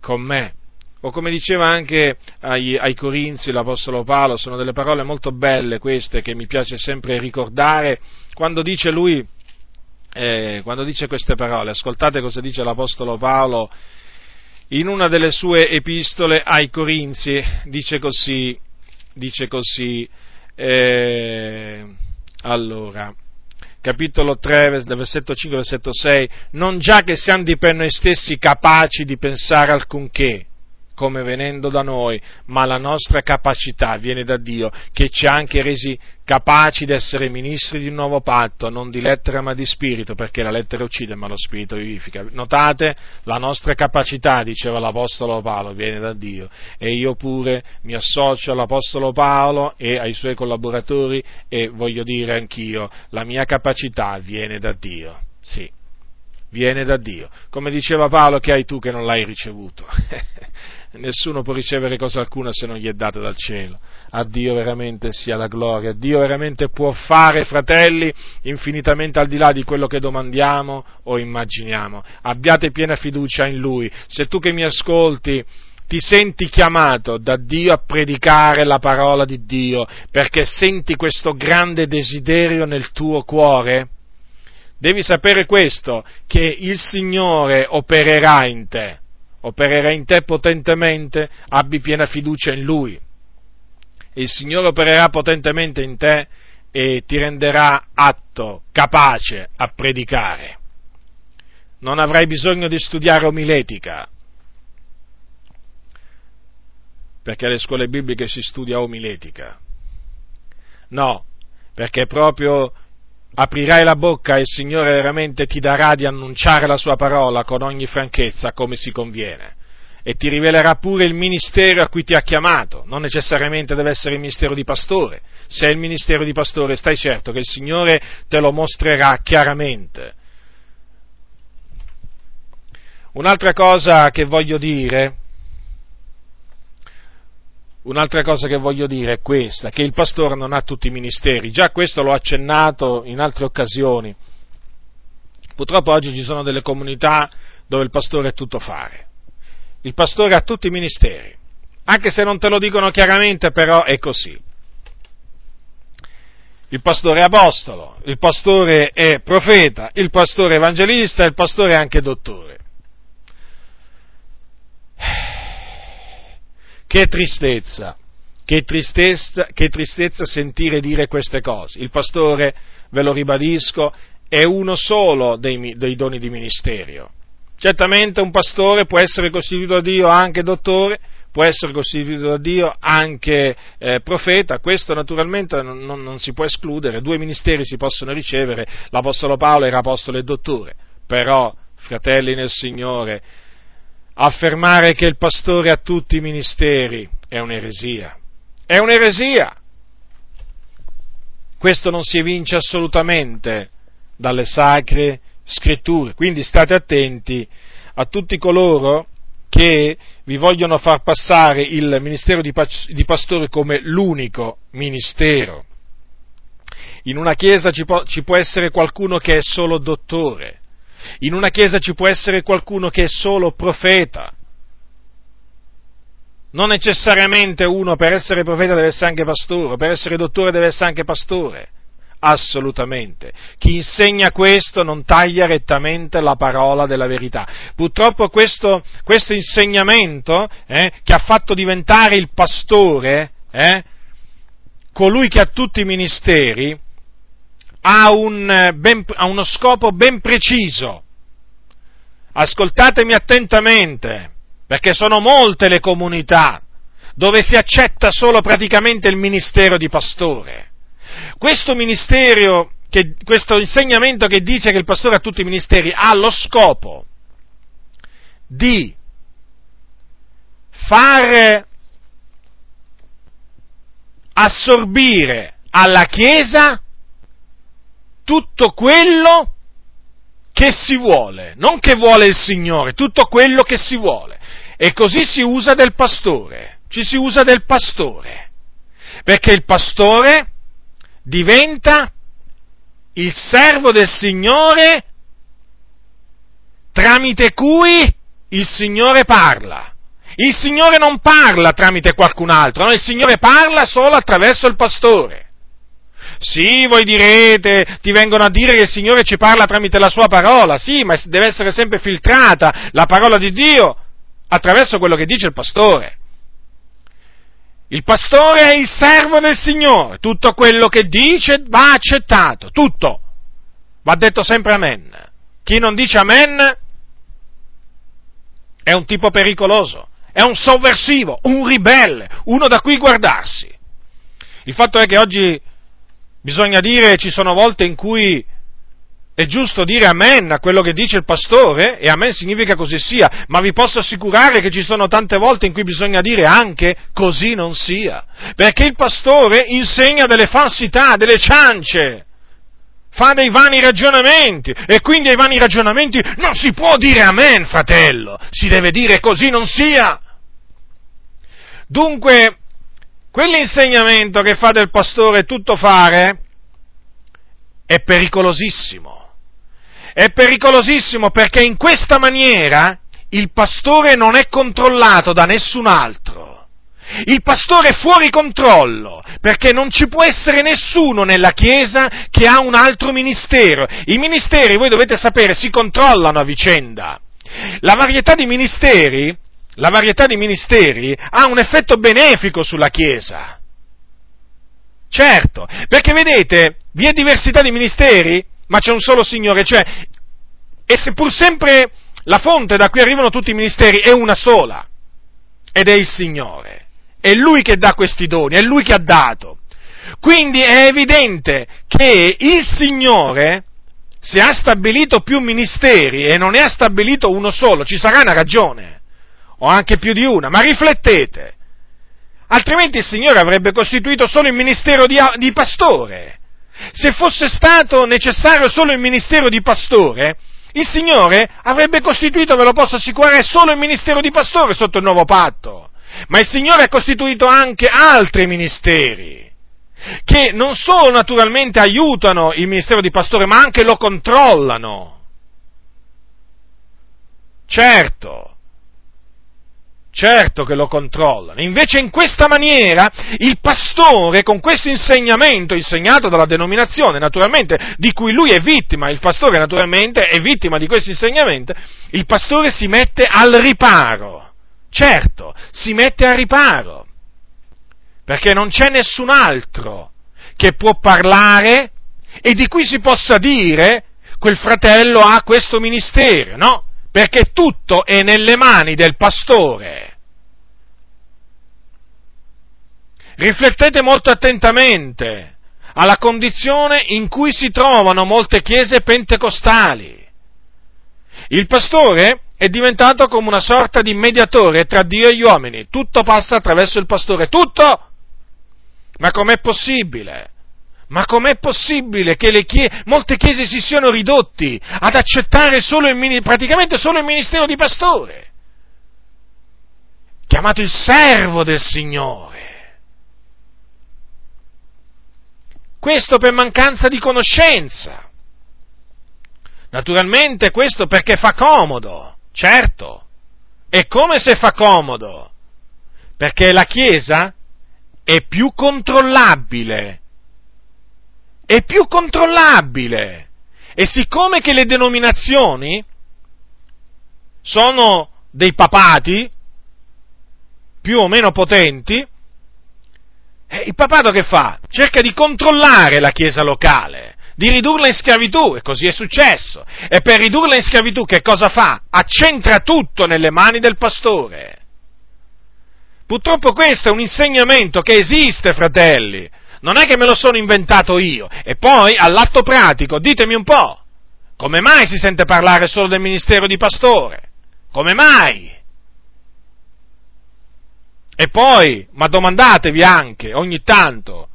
S1: con me. O come diceva anche ai, ai, Corinzi l'Apostolo Paolo, sono delle parole molto belle queste che mi piace sempre ricordare, quando dice lui eh, quando dice queste parole, ascoltate cosa dice l'Apostolo Paolo in una delle sue epistole ai Corinzi, dice così, dice così, eh, allora, capitolo 3, versetto 5, versetto 6, non già che siamo di per noi stessi capaci di pensare alcunché, come venendo da noi, ma la nostra capacità viene da Dio, che ci ha anche resi capaci di essere ministri di un nuovo patto, non di lettera ma di spirito, perché la lettera uccide ma lo spirito vivifica. Notate, la nostra capacità, diceva l'Apostolo Paolo, viene da Dio e io pure mi associo all'Apostolo Paolo e ai suoi collaboratori e voglio dire anch'io, la mia capacità viene da Dio. Sì, viene da Dio. Come diceva Paolo, che hai tu che non l'hai ricevuto? <laughs> nessuno può ricevere cosa alcuna se non gli è data dal cielo. A Dio veramente sia la gloria, Dio veramente può fare, fratelli, infinitamente al di là di quello che domandiamo o immaginiamo. Abbiate piena fiducia in Lui. Se tu che mi ascolti ti senti chiamato da Dio a predicare la parola di Dio perché senti questo grande desiderio nel tuo cuore, devi sapere questo, che il Signore opererà in te opererà in te potentemente, abbi piena fiducia in Lui. Il Signore opererà potentemente in te e ti renderà atto, capace a predicare. Non avrai bisogno di studiare omiletica, perché alle scuole bibliche si studia omiletica. No, perché proprio aprirai la bocca e il Signore veramente ti darà di annunciare la sua parola con ogni franchezza come si conviene. E ti rivelerà pure il ministero a cui ti ha chiamato, non necessariamente deve essere il ministero di pastore, se è il ministero di pastore stai certo che il Signore te lo mostrerà chiaramente. Un'altra cosa che voglio dire, un'altra cosa che voglio dire è questa, che il pastore non ha tutti i ministeri, già questo l'ho accennato in altre occasioni. Purtroppo oggi ci sono delle comunità dove il pastore è tutto fare. Il pastore ha tutti i ministeri, anche se non te lo dicono chiaramente, però è così. Il pastore è apostolo, il pastore è profeta, il pastore è evangelista, il pastore è anche dottore. Che tristezza, che tristezza, che tristezza sentire dire queste cose. Il pastore, ve lo ribadisco, è uno solo dei, dei doni di ministerio. Certamente un pastore può essere costituito da Dio anche dottore, può essere costituito da Dio anche eh, profeta, questo naturalmente non, non, non, si può escludere, due ministeri si possono ricevere, l'Apostolo Paolo era apostolo e dottore, però, fratelli nel Signore, affermare che il pastore ha tutti i ministeri è un'eresia. È un'eresia. Questo non si evince assolutamente dalle sacre scritture. Quindi state attenti a tutti coloro che vi vogliono far passare il ministero di pastore come l'unico ministero. In una chiesa ci può, essere qualcuno che è solo dottore, in una chiesa ci può essere qualcuno che è solo profeta. Non necessariamente uno per essere profeta deve essere anche pastore, per essere dottore deve essere anche pastore. Assolutamente. Chi insegna questo non taglia rettamente la parola della verità. Purtroppo questo, questo insegnamento eh, che ha fatto diventare il pastore, eh, colui che ha tutti i ministeri, ha, un, eh, ben, ha uno scopo ben preciso. Ascoltatemi attentamente, perché sono molte le comunità dove si accetta solo praticamente il ministero di pastore. Questo ministero, che, questo insegnamento che dice che il pastore ha tutti i ministeri, ha lo scopo di far assorbire alla Chiesa tutto quello che si vuole, non che vuole il Signore, tutto quello che si vuole. E così si usa del pastore, ci si usa del pastore, perché il pastore diventa il servo del Signore tramite cui il Signore parla. Il Signore non parla tramite qualcun altro, no? il Signore parla solo attraverso il pastore. Sì, voi direte, ti vengono a dire che il Signore ci parla tramite la sua parola, sì, ma deve essere sempre filtrata la parola di Dio attraverso quello che dice il pastore. Il pastore è il servo del Signore, tutto quello che dice va accettato, tutto. Va detto sempre amen. Chi non dice amen è un tipo pericoloso, è un sovversivo, un ribelle, uno da cui guardarsi. Il fatto è che oggi Bisogna dire, ci sono volte in cui è giusto dire amen a quello che dice il pastore e amen significa così sia, ma vi posso assicurare che ci sono tante volte in cui bisogna dire anche così non sia, perché il pastore insegna delle falsità, delle ciance, fa dei vani ragionamenti e quindi ai vani ragionamenti non si può dire amen, fratello, si deve dire così non sia. Dunque, quell'insegnamento che fa del pastore tutto fare è pericolosissimo. È pericolosissimo perché in questa maniera il pastore non è controllato da nessun altro. Il pastore è fuori controllo, perché non ci può essere nessuno nella Chiesa che ha un altro ministero. I ministeri, voi dovete sapere, si controllano a vicenda. La varietà di ministeri la varietà di ministeri ha un effetto benefico sulla Chiesa. Certo, perché vedete, vi è diversità di ministeri, ma c'è un solo Signore, cioè, e seppur sempre la fonte da cui arrivano tutti i ministeri è una sola, ed è il Signore. È Lui che dà questi doni, è Lui che ha dato. Quindi è evidente che il Signore, se ha stabilito più ministeri e non ne ha stabilito uno solo, ci sarà una ragione o anche più di una, ma riflettete. Altrimenti il Signore avrebbe costituito solo il ministero di, di pastore. Se fosse stato necessario solo il ministero di pastore, il Signore avrebbe costituito, ve lo posso assicurare, solo il ministero di pastore sotto il nuovo patto. ma il Signore ha costituito anche altri ministeri che non solo naturalmente aiutano il ministero di pastore, ma anche lo controllano. Certo, certo che lo controllano. Invece in questa maniera il pastore, con questo insegnamento insegnato dalla denominazione, naturalmente, di cui lui è vittima, il pastore naturalmente è vittima di questo insegnamento, il pastore si mette al riparo. Certo, si mette al riparo perché non c'è nessun altro che può parlare e di cui si possa dire quel fratello ha questo ministero, no? Perché tutto è nelle mani del pastore. Riflettete molto attentamente alla condizione in cui si trovano molte chiese pentecostali. Il pastore è diventato come una sorta di mediatore tra Dio e gli uomini, tutto passa attraverso il pastore, tutto ma com'è possibile? Ma com'è possibile che chiese, molte chiese si siano ridotti ad accettare solo il, praticamente solo il ministero di pastore? Chiamato il servo del Signore. Questo per mancanza di conoscenza. Naturalmente questo perché fa comodo, certo. E come se fa comodo? Perché la Chiesa è più controllabile. È più controllabile. E siccome che le denominazioni sono dei papati, più o meno potenti, eh, il papato che fa? Cerca di controllare la chiesa locale, di ridurla in schiavitù, e così è successo. E per ridurla in schiavitù che cosa fa? Accentra tutto nelle mani del pastore. Purtroppo questo è un insegnamento che esiste, fratelli. Non è che me lo sono inventato io. E poi, all'atto pratico, ditemi un po', come mai si sente parlare solo del ministero di pastore? Come mai? E poi, ma domandatevi anche, ogni tanto,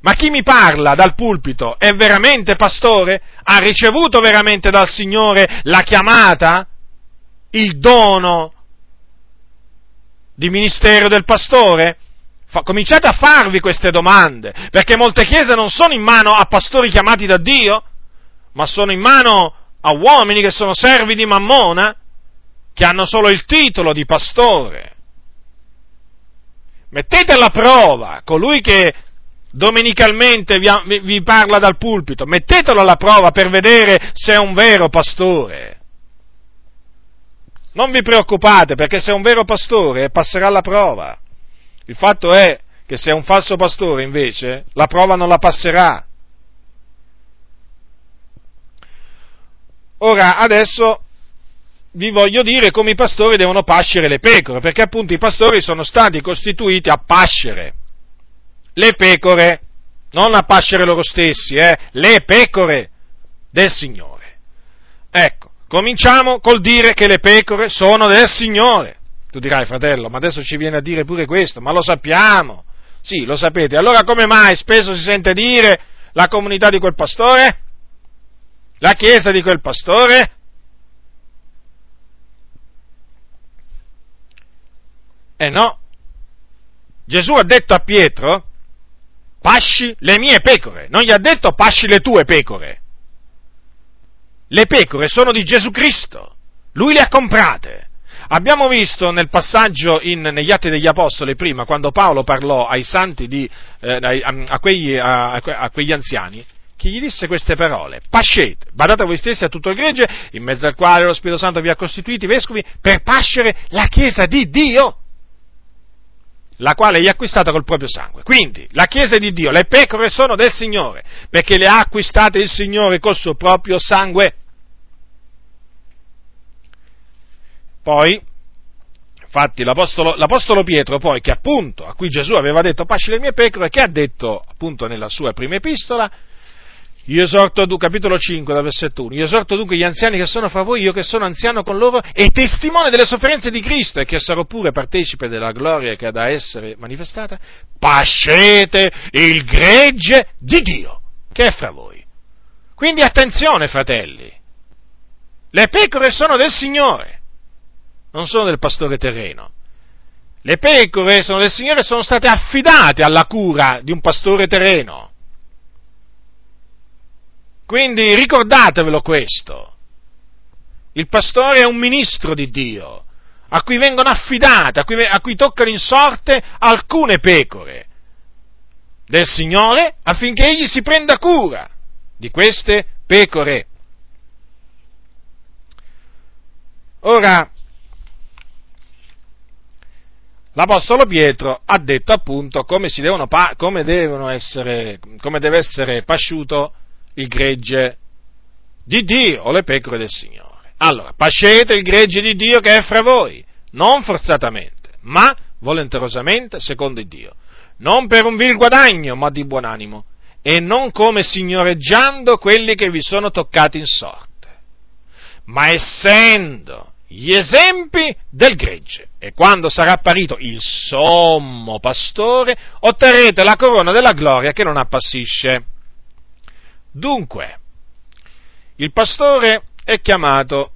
S1: ma chi mi parla dal pulpito è veramente pastore? Ha ricevuto veramente dal Signore la chiamata? Il dono di ministero del pastore? Fa, cominciate a farvi queste domande, perché molte chiese non sono in mano a pastori chiamati da Dio, ma sono in mano a uomini che sono servi di Mammona, che hanno solo il titolo di pastore. Mettete alla prova colui che domenicalmente vi, vi, parla dal pulpito, mettetelo alla prova per vedere se è un vero pastore. Non vi preoccupate perché se è un vero pastore passerà la prova. Il fatto è che se è un falso pastore invece la prova non la passerà. Ora, adesso vi voglio dire come i pastori devono pascere le pecore, perché appunto i pastori sono stati costituiti a pascere le pecore, non a pascere loro stessi, eh, le pecore del Signore. Ecco, Cominciamo col dire che le pecore sono del Signore. Tu dirai, fratello, ma adesso ci viene a dire pure questo, ma lo sappiamo. Sì, lo sapete. Allora come mai spesso si sente dire la comunità di quel pastore? La chiesa di quel pastore? Eh no. Gesù ha detto a Pietro, pasci le mie pecore, non gli ha detto pasci le tue pecore. Le pecore sono di Gesù Cristo, lui le ha comprate. Abbiamo visto nel passaggio in, negli Atti degli Apostoli prima, quando Paolo parlò ai santi, di, eh, a, a, quegli, a, a, quegli, anziani, che gli disse queste parole, pascete, badate a voi stessi a tutto il gregge, in mezzo al quale lo Spirito Santo vi ha costituiti vescovi, per pascere la Chiesa di Dio, la quale gli ha acquistata col proprio sangue. Quindi, la Chiesa di Dio, le pecore sono del Signore, perché le ha acquistate il Signore col suo proprio sangue. Poi, infatti, l'apostolo, l'apostolo, Pietro, poi, che appunto, a cui Gesù aveva detto pasci le mie pecore, che ha detto appunto nella sua prima epistola, io esorto, capitolo 5, da versetto 1, io esorto dunque gli anziani che sono fra voi, io che sono anziano con loro, e testimone delle sofferenze di Cristo, e che sarò pure partecipe della gloria che ha da essere manifestata, pascete il gregge di Dio, che è fra voi. Quindi attenzione, fratelli, le pecore sono del Signore non sono del pastore terreno. Le pecore sono del Signore sono state affidate alla cura di un pastore terreno. Quindi ricordatevelo questo. Il pastore è un ministro di Dio, a cui vengono affidate, a cui, a cui toccano in sorte alcune pecore del Signore affinché egli si prenda cura di queste pecore. Ora, l'Apostolo Pietro ha detto appunto come, devono, come, essere, come deve essere pasciuto il gregge di Dio o le pecore del Signore. Allora, pascete il gregge di Dio che è fra voi, non forzatamente, ma volenterosamente secondo Dio, non per un vil guadagno, ma di buon animo, e non come signoreggiando quelli che vi sono toccati in sorte, ma essendo gli esempi del gregge. E quando sarà apparito il sommo pastore, otterrete la corona della gloria che non appassisce. Dunque, il pastore è chiamato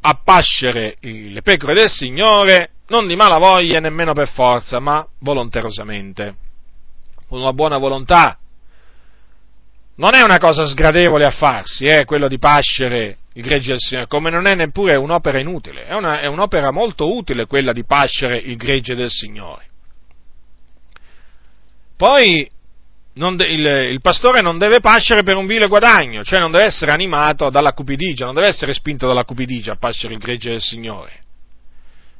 S1: a pascere le pecore del Signore non di mala voglia nemmeno per forza, ma volonterosamente, con una buona volontà. Non è una cosa sgradevole a farsi, eh, quello di pascere il gregge del Signore, come non è neppure un'opera inutile, è, una, è un'opera molto utile quella di pascere il gregge del Signore. Poi de, il, il, pastore non deve pascere per un vile guadagno, cioè non deve essere animato dalla cupidigia, non deve essere spinto dalla cupidigia a pascere il gregge del Signore,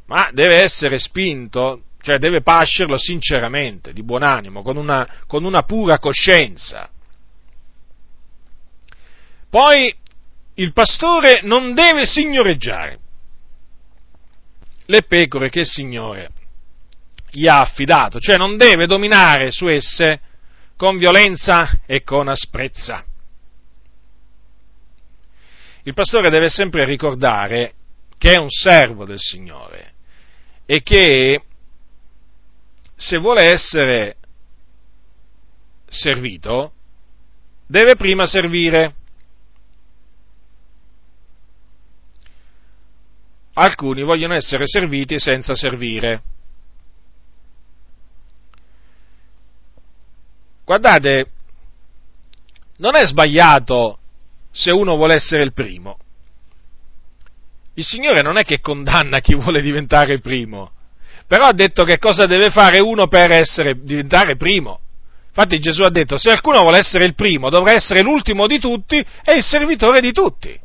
S1: ma deve essere spinto, cioè deve pascerlo sinceramente, di buon animo, con una, con una pura coscienza. Poi il pastore non deve signoreggiare le pecore che il Signore gli ha affidato, cioè non deve dominare su esse con violenza e con asprezza. Il pastore deve sempre ricordare che è un servo del Signore e che se vuole essere servito deve prima servire. Alcuni vogliono essere serviti senza servire. Guardate, non è sbagliato se uno vuole essere il primo. Il Signore non è che condanna chi vuole diventare primo, però ha detto che cosa deve fare uno per essere, diventare primo. Infatti Gesù ha detto, se qualcuno vuole essere il primo, dovrà essere l'ultimo di tutti e il servitore di tutti.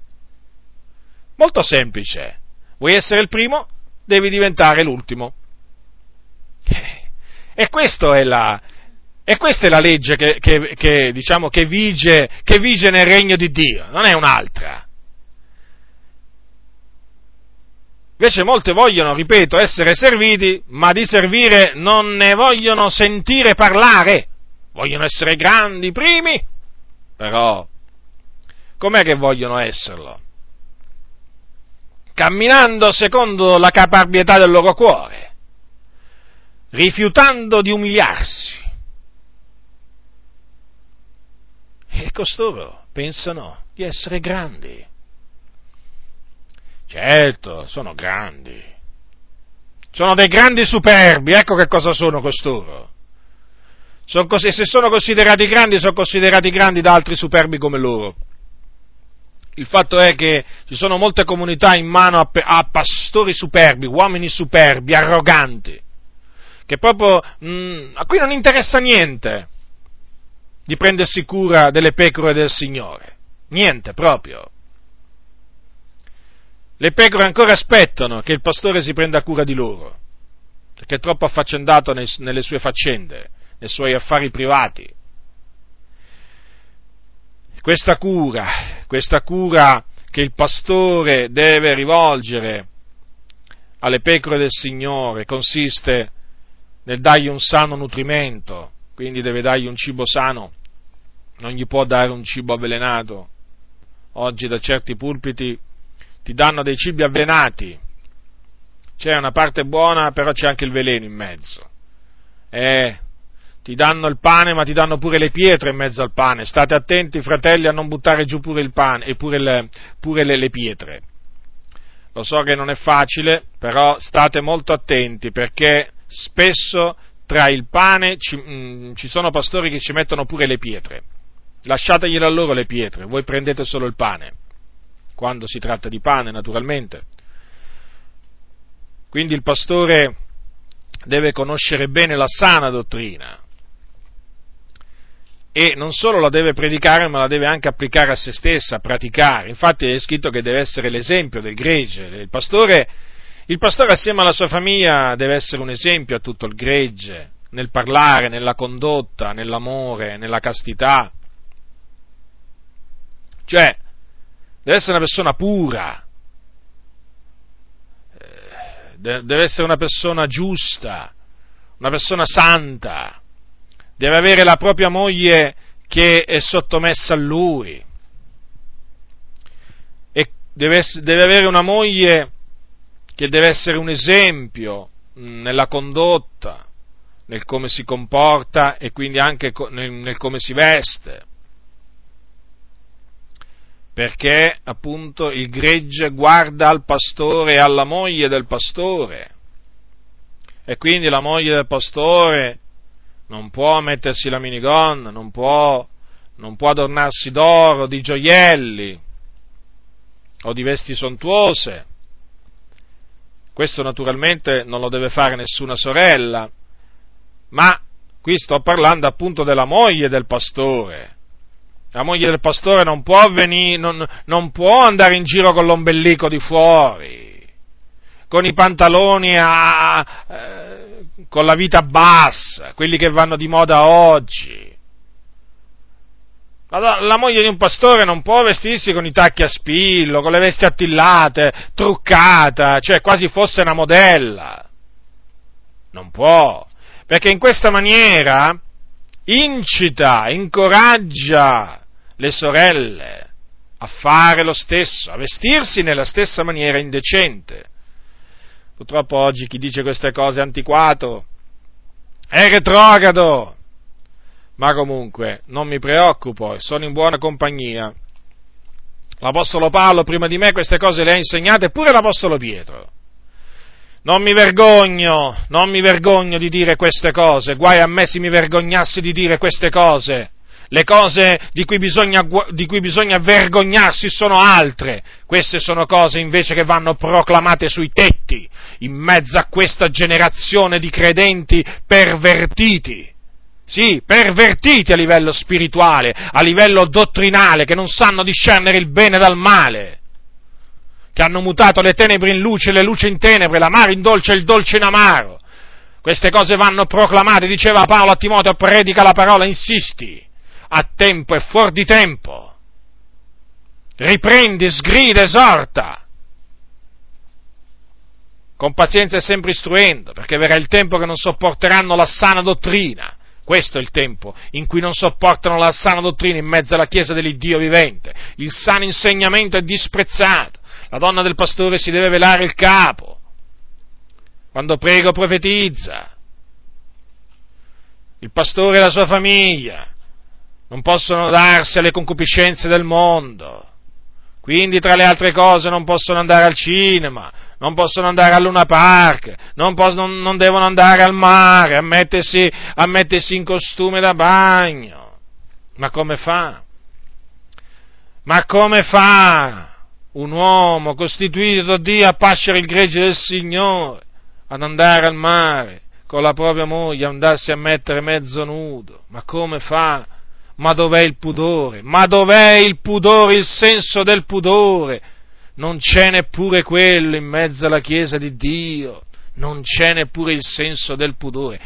S1: Molto semplice. Vuoi essere il primo? Devi diventare l'ultimo. E questa è la, e questa è la legge che, che, che, diciamo, vige, che vige nel regno di Dio, non è un'altra. Invece molte vogliono, ripeto, essere serviti, ma di servire non ne vogliono sentire parlare. Vogliono essere grandi primi, però com'è che vogliono esserlo? Camminando secondo la caparbietà del loro cuore, rifiutando di umiliarsi E costoro pensano di essere grandi. Certo, sono grandi. Sono dei grandi superbi, ecco che cosa sono costoro. Sono così, se sono considerati grandi, sono considerati grandi da altri superbi come loro. Il fatto è che ci sono molte comunità in mano a, a pastori superbi, uomini superbi, arroganti, che proprio mh, mm, a cui non interessa niente di prendersi cura delle pecore del Signore. Niente proprio. Le pecore ancora aspettano che il pastore si prenda cura di loro, perché è troppo affaccendato nei, nelle sue faccende, nei suoi affari privati. Questa cura, questa cura che il pastore deve rivolgere alle pecore del Signore consiste nel dargli un sano nutrimento, quindi deve dargli un cibo sano, non gli può dare un cibo avvelenato. Oggi da certi pulpiti ti danno dei cibi avvelenati, c'è una parte buona, però c'è anche il veleno in mezzo. Eh, ti danno il pane, ma ti danno pure le pietre in mezzo al pane. State attenti, fratelli, a non buttare giù pure il pane e pure le, pure le, le pietre. Lo so che non è facile, però state molto attenti perché spesso tra il pane ci, mh, mm, ci sono pastori che ci mettono pure le pietre. Lasciategliele a loro le pietre, voi prendete solo il pane, quando si tratta di pane naturalmente. Quindi il pastore deve conoscere bene la sana dottrina e non solo la deve predicare, ma la deve anche applicare a se stessa, praticare. Infatti è scritto che deve essere l'esempio del gregge. Il pastore, il pastore assieme alla sua famiglia deve essere un esempio a tutto il gregge, nel parlare, nella condotta, nell'amore, nella castità. Cioè, deve essere una persona pura, eh, deve essere una persona giusta, una persona santa deve avere la propria moglie che è sottomessa a lui, e deve, deve avere una moglie che deve essere un esempio nella condotta, nel come si comporta e quindi anche nel, nel come si veste. Perché appunto il gregge guarda al pastore e alla moglie del pastore. E quindi la moglie del pastore non può mettersi la minigonna, non può, non può adornarsi d'oro, di gioielli o di vesti sontuose. Questo naturalmente non lo deve fare nessuna sorella, ma qui sto parlando appunto della moglie del pastore. La moglie del pastore non può, venire, non, non può andare in giro con l'ombelico di fuori, con i pantaloni a, eh, con la vita bassa, quelli che vanno di moda oggi. La, la, moglie di un pastore non può vestirsi con i tacchi a spillo, con le vesti attillate, truccata, cioè quasi fosse una modella. Non può, perché in questa maniera incita, incoraggia le sorelle a fare lo stesso, a vestirsi nella stessa maniera indecente. Purtroppo oggi chi dice queste cose è antiquato, è retrogrado, ma comunque non mi preoccupo, sono in buona compagnia. L'Apostolo Paolo prima di me queste cose le ha insegnate, pure l'Apostolo Pietro. Non mi vergogno, non mi vergogno di dire queste cose, guai a me se mi vergognassi di dire queste cose le cose di cui, bisogna, di cui bisogna vergognarsi sono altre, queste sono cose invece che vanno proclamate sui tetti, in mezzo a questa generazione di credenti pervertiti. Sì, pervertiti a livello spirituale, a livello dottrinale, che non sanno discernere il bene dal male, che hanno mutato le tenebre in luce, le luci in tenebre, l'amaro in dolce e il dolce in amaro. Queste cose vanno proclamate, diceva Paolo a Timoteo, predica la parola, insisti a tempo e fuori di tempo. Riprendi, sgrida, esorta. Con pazienza e sempre istruendo, perché verrà il tempo che non sopporteranno la sana dottrina. Questo è il tempo in cui non sopportano la sana dottrina in mezzo alla Chiesa dell'Iddio vivente. Il sano insegnamento è disprezzato. La donna del pastore si deve velare il capo. Quando prega o profetizza. Il pastore e la sua famiglia non possono darsi alle concupiscenze del mondo. Quindi, tra le altre cose, non possono andare al cinema, non possono andare al Luna Park, non, pos- non, non devono andare al mare, a mettersi, a mettersi in costume da bagno. Ma come fa? Ma come fa un uomo costituito da Dio a pascere il gregge del Signore, ad andare al mare con la propria moglie, andarsi a mettere mezzo nudo? Ma come fa? Ma dov'è il pudore? Ma dov'è il pudore, il senso del pudore? Non c'è neppure quello in mezzo alla Chiesa di Dio, non c'è neppure il senso del pudore.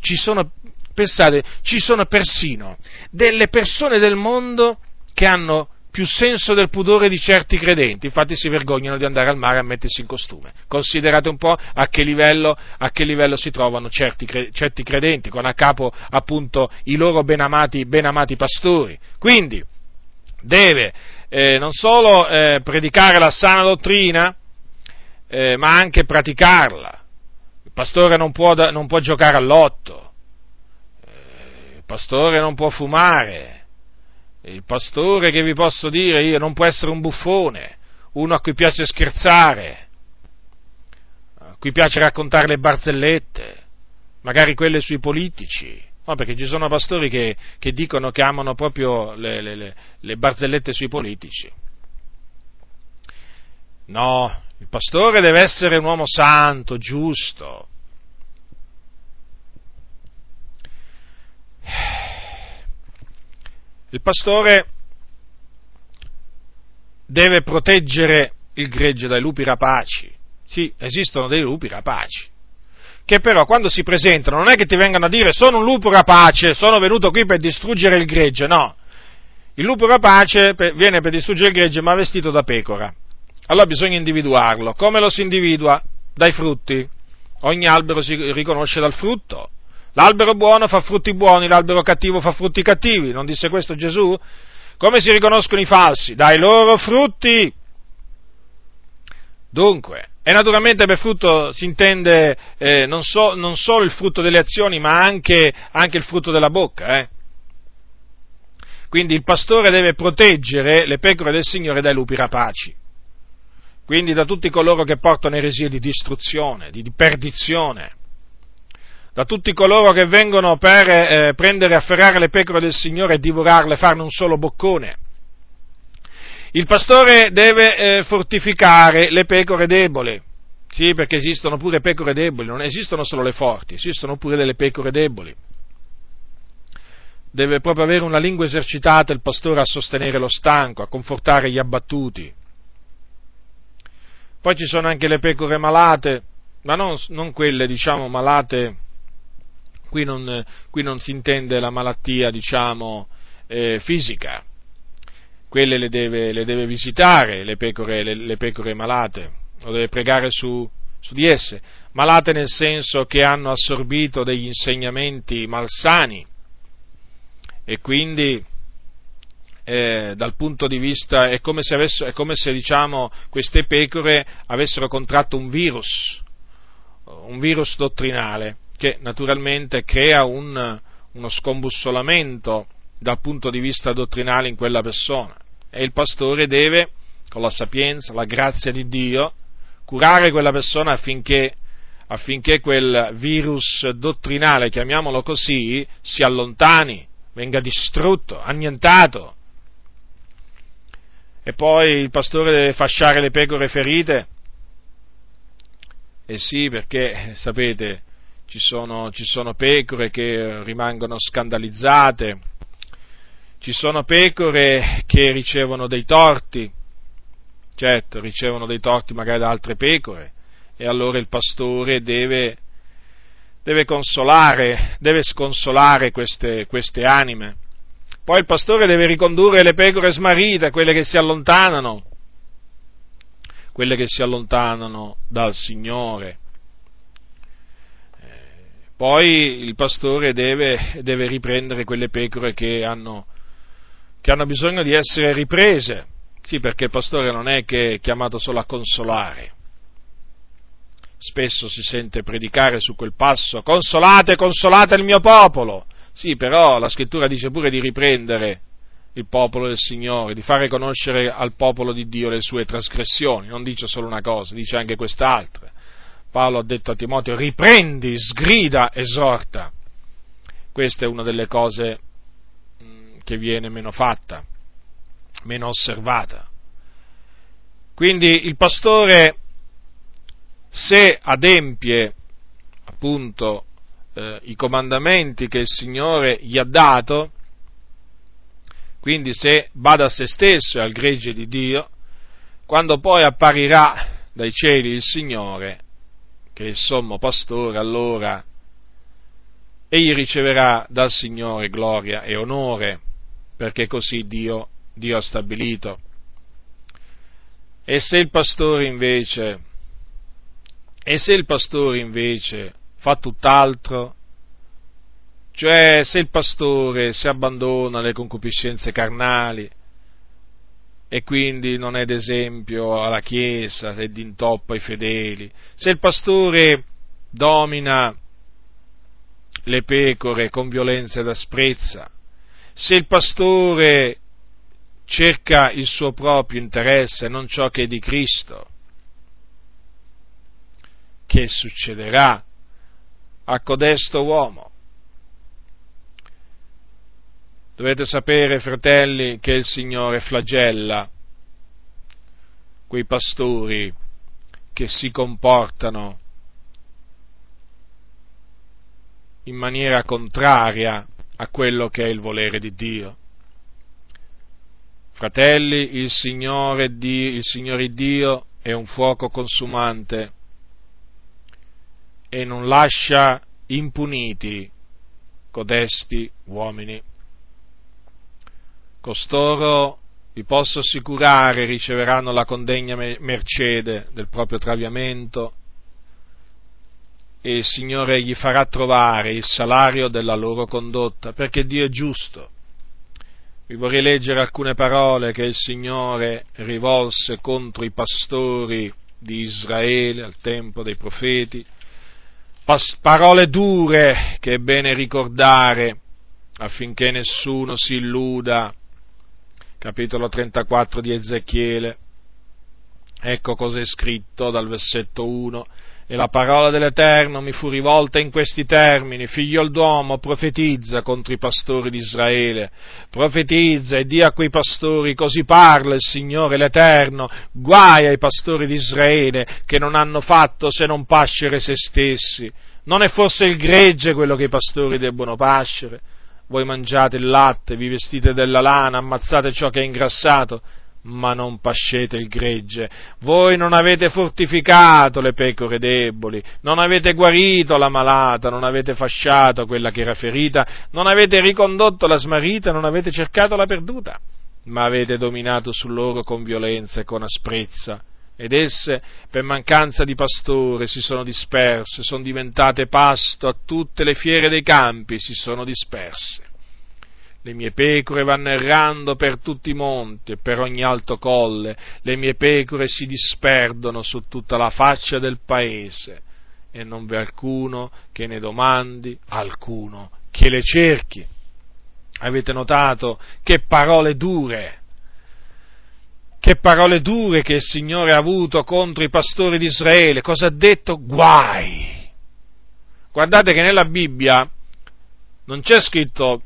S1: Ci sono, pensate, ci sono persino delle persone del mondo che hanno più senso del pudore di certi credenti, infatti si vergognano di andare al mare a mettersi in costume. Considerate un po' a che livello, a che livello si trovano certi, certi, credenti, con a capo appunto i loro benamati, benamati pastori. Quindi deve eh, non solo eh, predicare la sana dottrina, eh, ma anche praticarla. Il pastore non può, non può giocare all'otto, eh, il pastore non può fumare, il pastore che vi posso dire io non può essere un buffone, uno a cui piace scherzare, cui piace raccontare le barzellette, magari quelle sui politici. No, perché ci sono pastori che, che dicono che amano proprio le, le, le barzellette sui politici. No, il pastore deve essere un uomo santo, giusto. Il pastore deve proteggere il gregge dai lupi rapaci. Sì, esistono dei lupi rapaci, che però quando si presentano non è che ti vengano a dire sono un lupo rapace, sono venuto qui per distruggere il gregge, no. Il lupo rapace viene per distruggere il gregge ma vestito da pecora. Allora bisogna individuarlo. Come lo si individua? Dai frutti. Ogni albero si riconosce dal frutto. L'albero buono fa frutti buoni, l'albero cattivo fa frutti cattivi. Non disse questo Gesù? Come si riconoscono i falsi? Dai loro frutti. Dunque, e naturalmente per frutto si intende eh, non, so, non, solo il frutto delle azioni, ma anche, anche il frutto della bocca. Eh? Quindi il pastore deve proteggere le pecore del Signore dai lupi rapaci quindi da tutti coloro che portano eresie di distruzione, di, di perdizione, da tutti coloro che vengono per eh, prendere e afferrare le pecore del Signore e divorarle, farne un solo boccone. Il pastore deve eh, fortificare le pecore deboli, sì, perché esistono pure pecore deboli, non esistono solo le forti, esistono pure delle pecore deboli. Deve proprio avere una lingua esercitata il pastore a sostenere lo stanco, a confortare gli abbattuti, poi ci sono anche le pecore malate, ma non, non quelle, diciamo, malate, qui non, qui non, si intende la malattia, diciamo, eh, fisica, quelle le deve, le deve visitare, le pecore, le, le pecore, malate, o deve pregare su, su di esse, malate nel senso che hanno assorbito degli insegnamenti malsani. E quindi eh, dal punto di vista, è come se, avesse, è come se diciamo, queste pecore avessero contratto un virus, un virus dottrinale, che naturalmente crea un, uno scombussolamento dal punto di vista dottrinale in quella persona. E il pastore deve, con la sapienza, la grazia di Dio, curare quella persona affinché, affinché quel virus dottrinale, chiamiamolo così, si allontani, venga distrutto, annientato, e poi il pastore deve fasciare le pecore ferite? Eh sì, perché sapete, ci sono, ci sono pecore che rimangono scandalizzate, ci sono pecore che ricevono dei torti, certo, ricevono dei torti magari da altre pecore, e allora il pastore deve, deve consolare, deve sconsolare queste, queste anime poi il pastore deve ricondurre le pecore smarrite, quelle che si allontanano, quelle che si allontanano dal Signore. Poi il pastore deve, deve riprendere quelle pecore che hanno, che hanno bisogno di essere riprese. Sì, perché il pastore non è che è chiamato solo a consolare. Spesso si sente predicare su quel passo, consolate, consolate il mio popolo. Sì, però la scrittura dice pure di riprendere il popolo del Signore, di fare conoscere al popolo di Dio le sue trasgressioni, non dice solo una cosa, dice anche quest'altra. Paolo ha detto a Timoteo, riprendi, sgrida, esorta. Questa è una delle cose mm, che viene meno fatta, meno osservata. Quindi il pastore, se adempie appunto eh, i comandamenti che il Signore gli ha dato, quindi se bada a se stesso e al gregge di Dio, quando poi apparirà dai cieli il Signore, che il sommo pastore, allora egli riceverà dal Signore gloria e onore, perché così Dio, Dio ha stabilito. E se il pastore invece, e se il pastore invece fa tutt'altro. Cioè, se il pastore si abbandona alle concupiscenze carnali e quindi non è d'esempio alla Chiesa e d'intoppo ai fedeli, se il pastore domina le pecore con violenza ed asprezza, se il pastore cerca il suo proprio interesse, non ciò che è di Cristo, che succederà a codesto uomo. Dovete sapere, fratelli, che il Signore flagella quei pastori che si comportano in maniera contraria a quello che è il volere di Dio. Fratelli, il Signore, Dio, il Signore Dio è un fuoco consumante e non lascia impuniti codesti uomini. Costoro, vi posso assicurare, riceveranno la condegna mercede del proprio traviamento e il Signore gli farà trovare il salario della loro condotta, perché Dio è giusto. Vi vorrei leggere alcune parole che il Signore rivolse contro i pastori di Israele al tempo dei profeti, parole dure che è bene ricordare affinché nessuno si illuda capitolo 34 di Ezechiele. Ecco cosa è scritto dal versetto 1. E la parola dell'Eterno mi fu rivolta in questi termini, figlio d'uomo, profetizza contro i pastori di Israele, profetizza e dia a quei pastori, così parla il Signore l'Eterno, guai ai pastori di Israele che non hanno fatto se non pascere se stessi. Non è forse il gregge quello che i pastori debbono pascere? Voi mangiate il latte, vi vestite della lana, ammazzate ciò che è ingrassato, ma non pascete il gregge. Voi non avete fortificato le pecore deboli, non avete guarito la malata, non avete fasciato quella che era ferita, non avete ricondotto la smarrita, non avete cercato la perduta, ma avete dominato su loro con violenza e con asprezza ed esse, per mancanza di pastore, si sono disperse, sono diventate pasto a tutte le fiere dei campi, si sono disperse. Le mie pecore vanno errando per tutti i monti e per ogni alto colle, le mie pecore si disperdono su tutta la faccia del paese e non v'è alcuno che ne domandi, alcuno che le cerchi. Avete notato che parole dure che parole dure che il Signore ha avuto contro i pastori di Israele. Cosa ha detto? Guai. Guardate che nella Bibbia non c'è scritto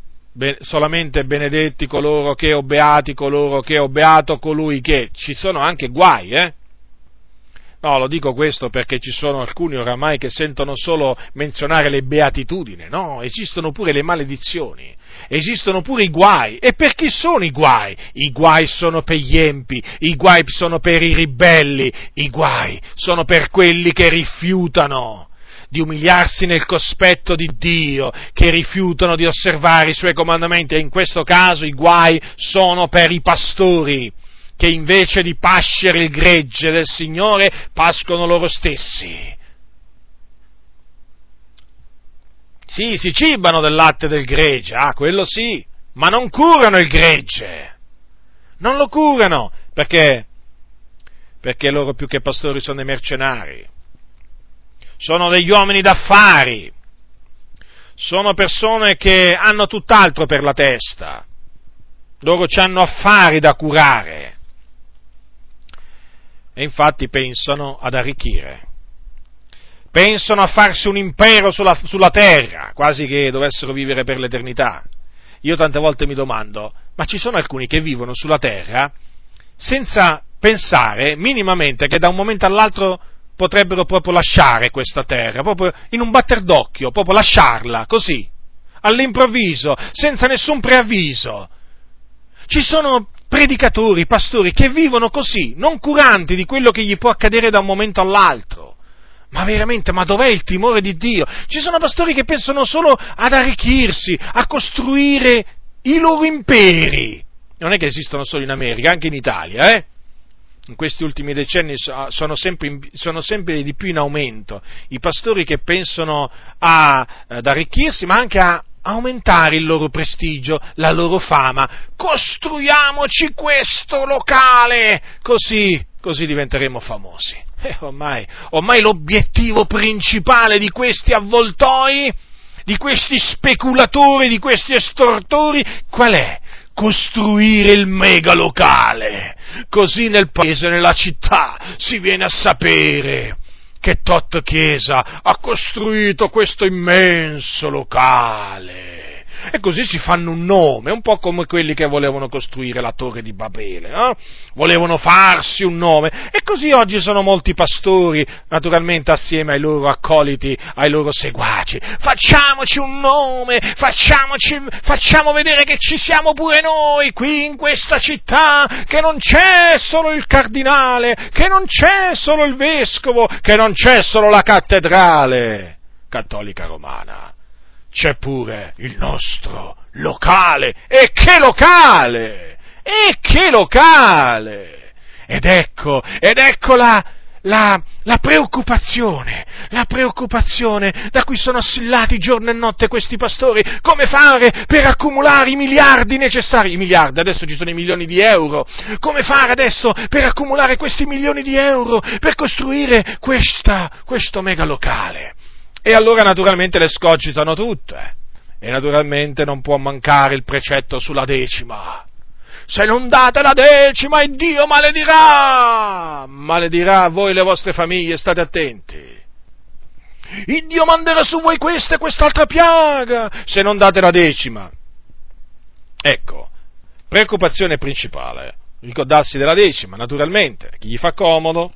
S1: solamente benedetti coloro che, o beati coloro che, o beato colui che, ci sono anche guai, eh? No, lo dico questo perché ci sono alcuni oramai che sentono solo menzionare le beatitudini, no, esistono pure le maledizioni, esistono pure i guai. E per chi sono i guai? I guai sono per gli empi, i guai sono per i ribelli, i guai sono per quelli che rifiutano di umiliarsi nel cospetto di Dio, che rifiutano di osservare i suoi comandamenti e in questo caso i guai sono per i pastori che invece di pascere il gregge del Signore pascono loro stessi. Sì, si cibano del latte del gregge, ah, quello sì, ma non curano il gregge. Non lo curano, perché? Perché loro più che pastori sono dei mercenari, sono degli uomini d'affari, sono persone che hanno tutt'altro per la testa, loro hanno affari da curare e infatti pensano ad arricchire. Pensano a farsi un impero sulla, sulla terra, quasi che dovessero vivere per l'eternità. Io tante volte mi domando, ma ci sono alcuni che vivono sulla terra senza pensare minimamente che da un momento all'altro potrebbero proprio lasciare questa terra, proprio in un batter d'occhio, proprio lasciarla, così, all'improvviso, senza nessun preavviso. Ci sono predicatori, pastori che vivono così, non curanti di quello che gli può accadere da un momento all'altro. Ma veramente, ma dov'è il timore di Dio? Ci sono pastori che pensano solo ad arricchirsi, a costruire i loro imperi. Non è che esistono solo in America, anche in Italia, eh? In questi ultimi decenni sono sempre, sono sempre di più in aumento i pastori che pensano a, ad arricchirsi, ma anche a aumentare il loro prestigio, la loro fama. Costruiamoci questo locale, così, così diventeremo famosi. Eh, ormai, ormai l'obiettivo principale di questi avvoltoi, di questi speculatori, di questi estortori, qual è? Costruire il mega locale. Così nel paese, nella città, si viene a sapere che tot chiesa ha costruito questo immenso locale e così si fanno un nome, un po' come quelli che volevano costruire la torre di Babele, no? volevano farsi un nome. E così oggi sono molti pastori, naturalmente assieme ai loro accoliti, ai loro seguaci, facciamoci un nome, facciamoci, facciamo vedere che ci siamo pure noi qui in questa città, che non c'è solo il cardinale, che non c'è solo il vescovo, che non c'è solo la cattedrale cattolica romana c'è pure il nostro locale. E che locale! E che locale! Ed ecco, ed ecco la, la, la, preoccupazione, la preoccupazione da cui sono assillati giorno e notte questi pastori, come fare per accumulare i miliardi necessari, i miliardi, adesso ci sono i milioni di euro, come fare adesso per accumulare questi milioni di euro per costruire questa, questo megalocale. E allora naturalmente le scogitano tutte. E naturalmente non può mancare il precetto sulla decima. Se non date la decima, il Dio maledirà! Maledirà voi e le vostre famiglie, state attenti. Il Dio manderà su voi questa e quest'altra piaga, se non date la decima. Ecco, preoccupazione principale, ricordarsi della decima, naturalmente, chi gli fa comodo,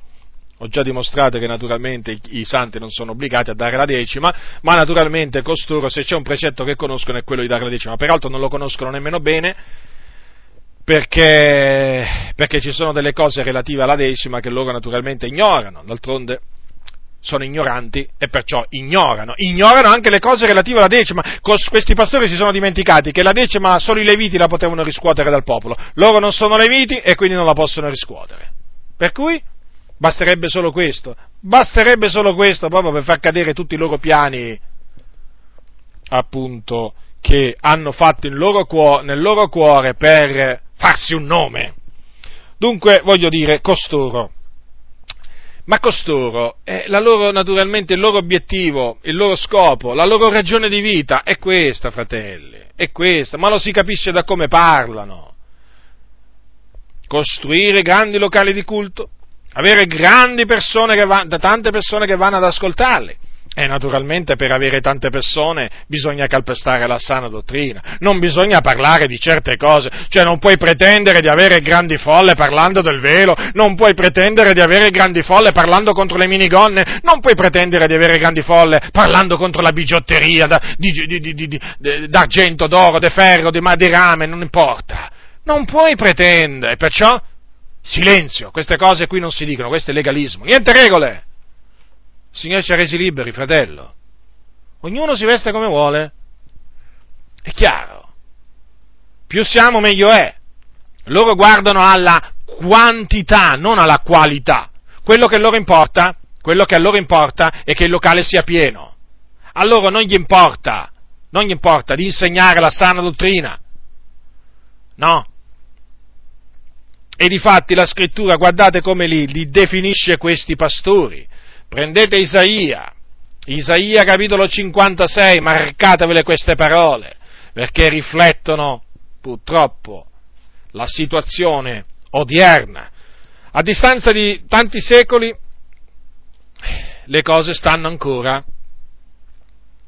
S1: ho già dimostrato che naturalmente i, santi non sono obbligati a dare la decima, ma naturalmente costoro, se c'è un precetto che conoscono, è quello di dare la decima. Peraltro non lo conoscono nemmeno bene, perché, perché ci sono delle cose relative alla decima che loro naturalmente ignorano. D'altronde sono ignoranti e perciò ignorano. Ignorano anche le cose relative alla decima. Questi pastori si sono dimenticati che la decima solo i leviti la potevano riscuotere dal popolo. Loro non sono leviti e quindi non la possono riscuotere. Per cui Basterebbe solo questo, basterebbe solo questo proprio per far cadere tutti i loro piani, appunto, che hanno fatto loro cuore, nel loro cuore per farsi un nome. Dunque, voglio dire, costoro. Ma costoro, eh, loro, naturalmente, il loro obiettivo, il loro scopo, la loro ragione di vita è questa, fratelli, è questa, ma lo si capisce da come parlano. Costruire grandi locali di culto, avere grandi persone che va, tante persone che vanno ad ascoltarli. E naturalmente per avere tante persone bisogna calpestare la sana dottrina, non bisogna parlare di certe cose, cioè non puoi pretendere di avere grandi folle parlando del velo, non puoi pretendere di avere grandi folle parlando contro le minigonne, non puoi pretendere di avere grandi folle parlando contro la bigiotteria da, di, di, di, d'argento, d'oro, di ferro, di, di rame, non importa. Non puoi pretendere, perciò Silenzio, queste cose qui non si dicono, questo è legalismo. Niente regole! Il Signore ci ha resi liberi, fratello. Ognuno si veste come vuole. È chiaro. Più siamo, meglio è. Loro guardano alla quantità, non alla qualità. Quello che loro importa, quello che a loro importa è che il locale sia pieno. A loro non gli importa, non gli importa di insegnare la sana dottrina. No, e difatti la scrittura, guardate come li, li definisce questi pastori. Prendete Isaia, Isaia capitolo 56, marcatevele queste parole, perché riflettono purtroppo la situazione odierna. A distanza di tanti secoli le cose stanno ancora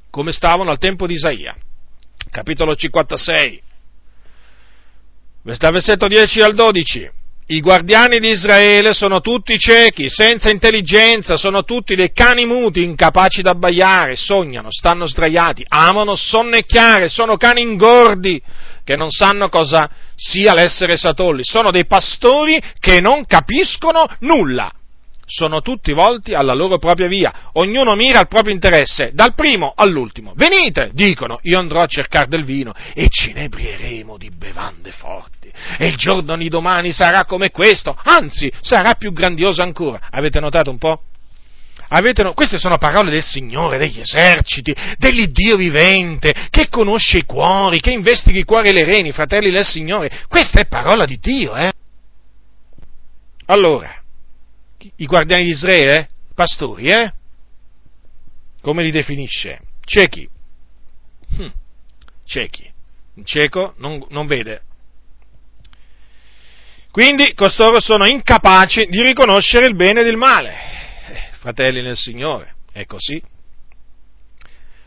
S1: come stavano al tempo di Isaia. Capitolo 56, dal versetto 10 al 12. I guardiani di Israele sono tutti ciechi, senza intelligenza, sono tutti dei cani muti, incapaci d'abbaiare, sognano, stanno sdraiati, amano sonnecchiare, sono cani ingordi che non sanno cosa sia l'essere satolli, sono dei pastori che non capiscono nulla sono tutti volti alla loro propria via, ognuno mira al proprio interesse, dal primo all'ultimo. Venite, dicono, io andrò a cercare del vino e ci ne ebrieremo di bevande forti. E il giorno di domani sarà come questo, anzi sarà più grandioso ancora. Avete notato un po'? Avete, queste sono parole del Signore, degli eserciti, dell'Iddio vivente, che conosce i cuori, che investiga i cuori e le reni, fratelli del Signore. Questa è parola di Dio, eh? Allora, i guardiani di Israele? Pastori, eh? Come li definisce? Ciechi. Hm, ciechi. Un cieco non, non vede. Quindi costoro sono incapaci di riconoscere il bene il male. fratelli nel Signore, è così.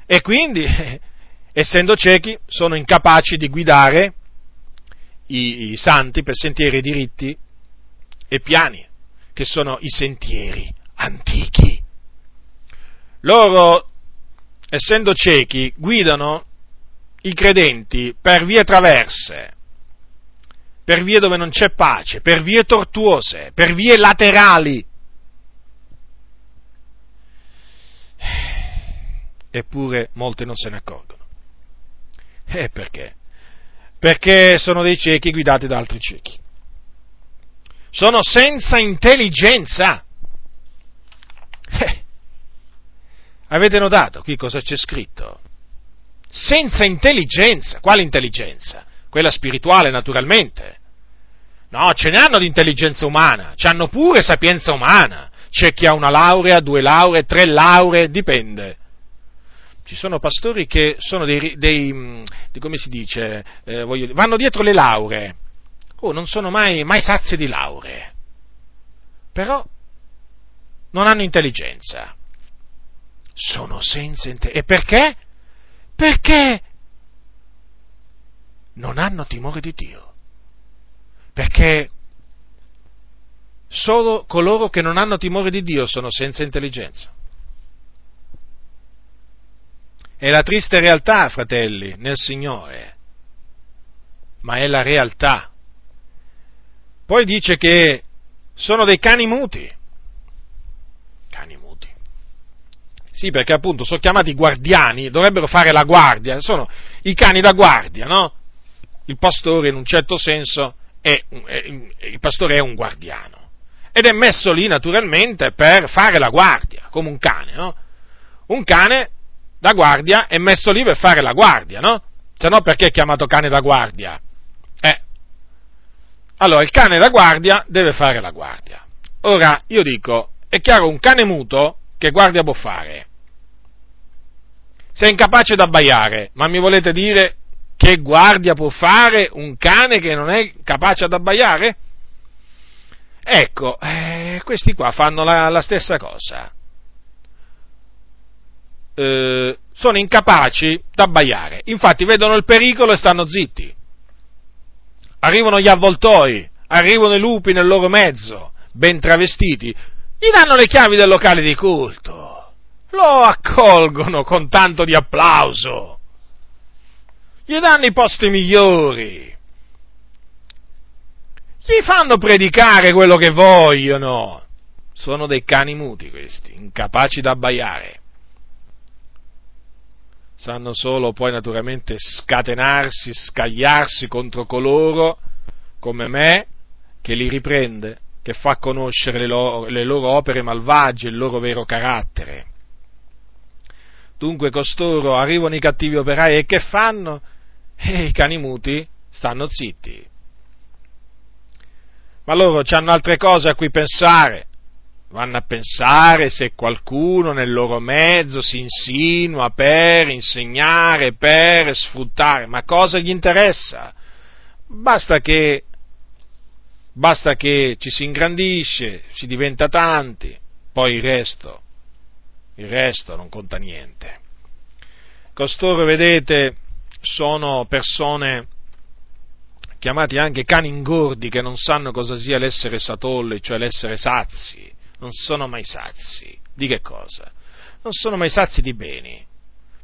S1: E quindi, <laughs> essendo ciechi, sono incapaci di guidare i, i santi per sentieri diritti e piani, che sono i sentieri antichi. Loro, essendo ciechi, guidano i credenti per vie traverse, per vie dove non c'è pace, per vie tortuose, per vie laterali. Eppure molti non se ne accorgono. E perché? Perché sono dei ciechi guidati da altri ciechi. Sono senza intelligenza. Eh. Avete notato qui cosa c'è scritto? Senza intelligenza. Quale intelligenza? Quella spirituale, naturalmente. No, ce ne hanno di intelligenza umana, ci hanno pure sapienza umana. C'è chi ha una laurea, due lauree, tre lauree, dipende. Ci sono pastori che sono dei, dei mm, come si dice, eh, voglio, vanno dietro le lauree. Oh, non sono mai, mai sazi di lauree. Però non hanno intelligenza. Sono senza intelligenza. E perché? Perché non hanno timore di Dio. Perché solo coloro che non hanno timore di Dio sono senza intelligenza. È la triste realtà, fratelli, nel Signore, ma è la realtà. Poi dice che sono dei cani muti. Cani muti. Sì, perché appunto sono chiamati guardiani, dovrebbero fare la guardia, sono i cani da guardia, no? Il pastore in un certo senso è, è, il pastore è un guardiano ed è messo lì naturalmente per fare la guardia, come un cane, no? Un cane da guardia è messo lì per fare la guardia, no? Se no perché è chiamato cane da guardia? Allora, il cane da guardia deve fare la guardia. Ora, io dico, è chiaro, un cane muto che guardia può fare? Se è incapace da abbaiare, ma mi volete dire che guardia può fare un cane che non è capace ad abbaiare? Ecco, eh, questi qua fanno la, la stessa cosa eh, sono incapaci d'abbaiare. Infatti vedono il pericolo e stanno zitti. Arrivano gli avvoltoi, arrivano i lupi nel loro mezzo, ben travestiti, gli danno le chiavi del locale di culto, lo accolgono con tanto di applauso, gli danno i posti migliori, gli fanno predicare quello che vogliono. Sono dei cani muti questi, incapaci d'abbaiare sanno solo poi naturalmente scatenarsi, scagliarsi contro coloro come me che li riprende, che fa conoscere le loro, le loro opere malvagie, il loro vero carattere. Dunque costoro arrivano i cattivi operai e che fanno? E i cani muti stanno zitti. Ma loro hanno altre cose a cui pensare, vanno a pensare se qualcuno nel loro mezzo si insinua per insegnare, per sfruttare, ma cosa gli interessa? Basta che, basta che ci si ingrandisce, si diventa tanti, poi il resto, il resto non conta niente. Costoro, vedete, sono persone chiamati anche cani ingordi che non sanno cosa sia l'essere satolli, cioè l'essere sazi non sono mai sazi. Di che cosa? Non sono mai sazi di beni.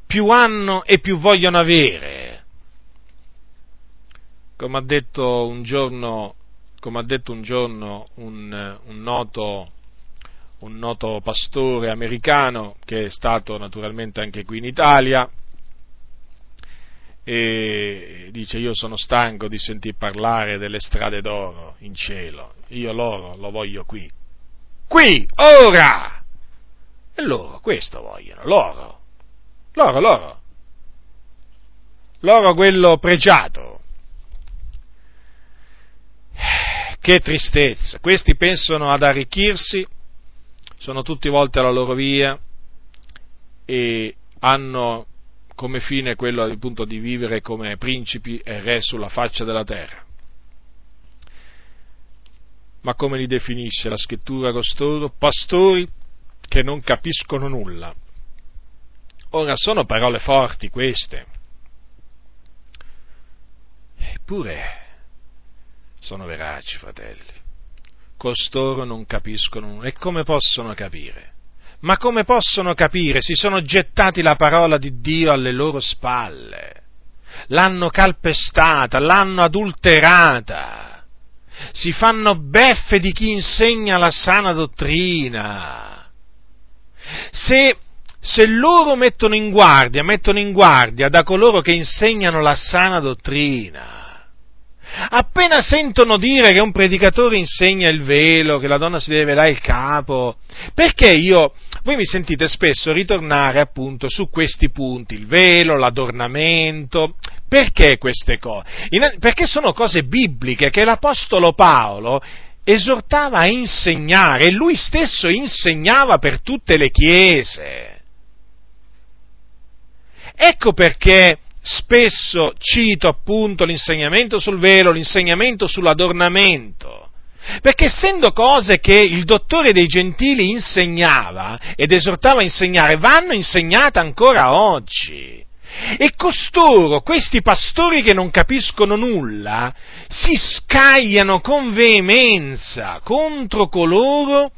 S1: Più hanno e più vogliono avere. Come ha detto un giorno, detto un, giorno un, un, noto, un noto pastore americano che è stato naturalmente anche qui in Italia, e dice io sono stanco di sentir parlare delle strade d'oro in cielo, io l'oro lo voglio qui qui, ora. E loro questo vogliono, l'oro. L'oro, l'oro. L'oro quello pregiato. Che tristezza. Questi pensano ad arricchirsi, sono tutti volti alla loro via e hanno come fine quello appunto di vivere come principi e re sulla faccia della terra. Ma come li definisce la scrittura costoro? Pastori che non capiscono nulla. Ora sono parole forti queste. Eppure sono veraci, fratelli. Costoro non capiscono nulla. E come possono capire? Ma come possono capire? Si sono gettati la parola di Dio alle loro spalle. L'hanno calpestata, l'hanno adulterata. Si fanno beffe di chi insegna la sana dottrina. Se se loro mettono in guardia, mettono in guardia da coloro che insegnano la sana dottrina, appena sentono dire che un predicatore insegna il velo, che la donna si deve velare il capo, perché io, voi mi sentite spesso ritornare appunto su questi punti, il velo, l'adornamento, perché queste cose? Perché sono cose bibliche che l'Apostolo Paolo esortava a insegnare e lui stesso insegnava per tutte le chiese. Ecco perché spesso cito appunto l'insegnamento sul velo, l'insegnamento sull'adornamento. Perché essendo cose che il dottore dei gentili insegnava ed esortava a insegnare, vanno insegnate ancora oggi. E costoro, questi pastori che non capiscono nulla, si scagliano con veemenza contro coloro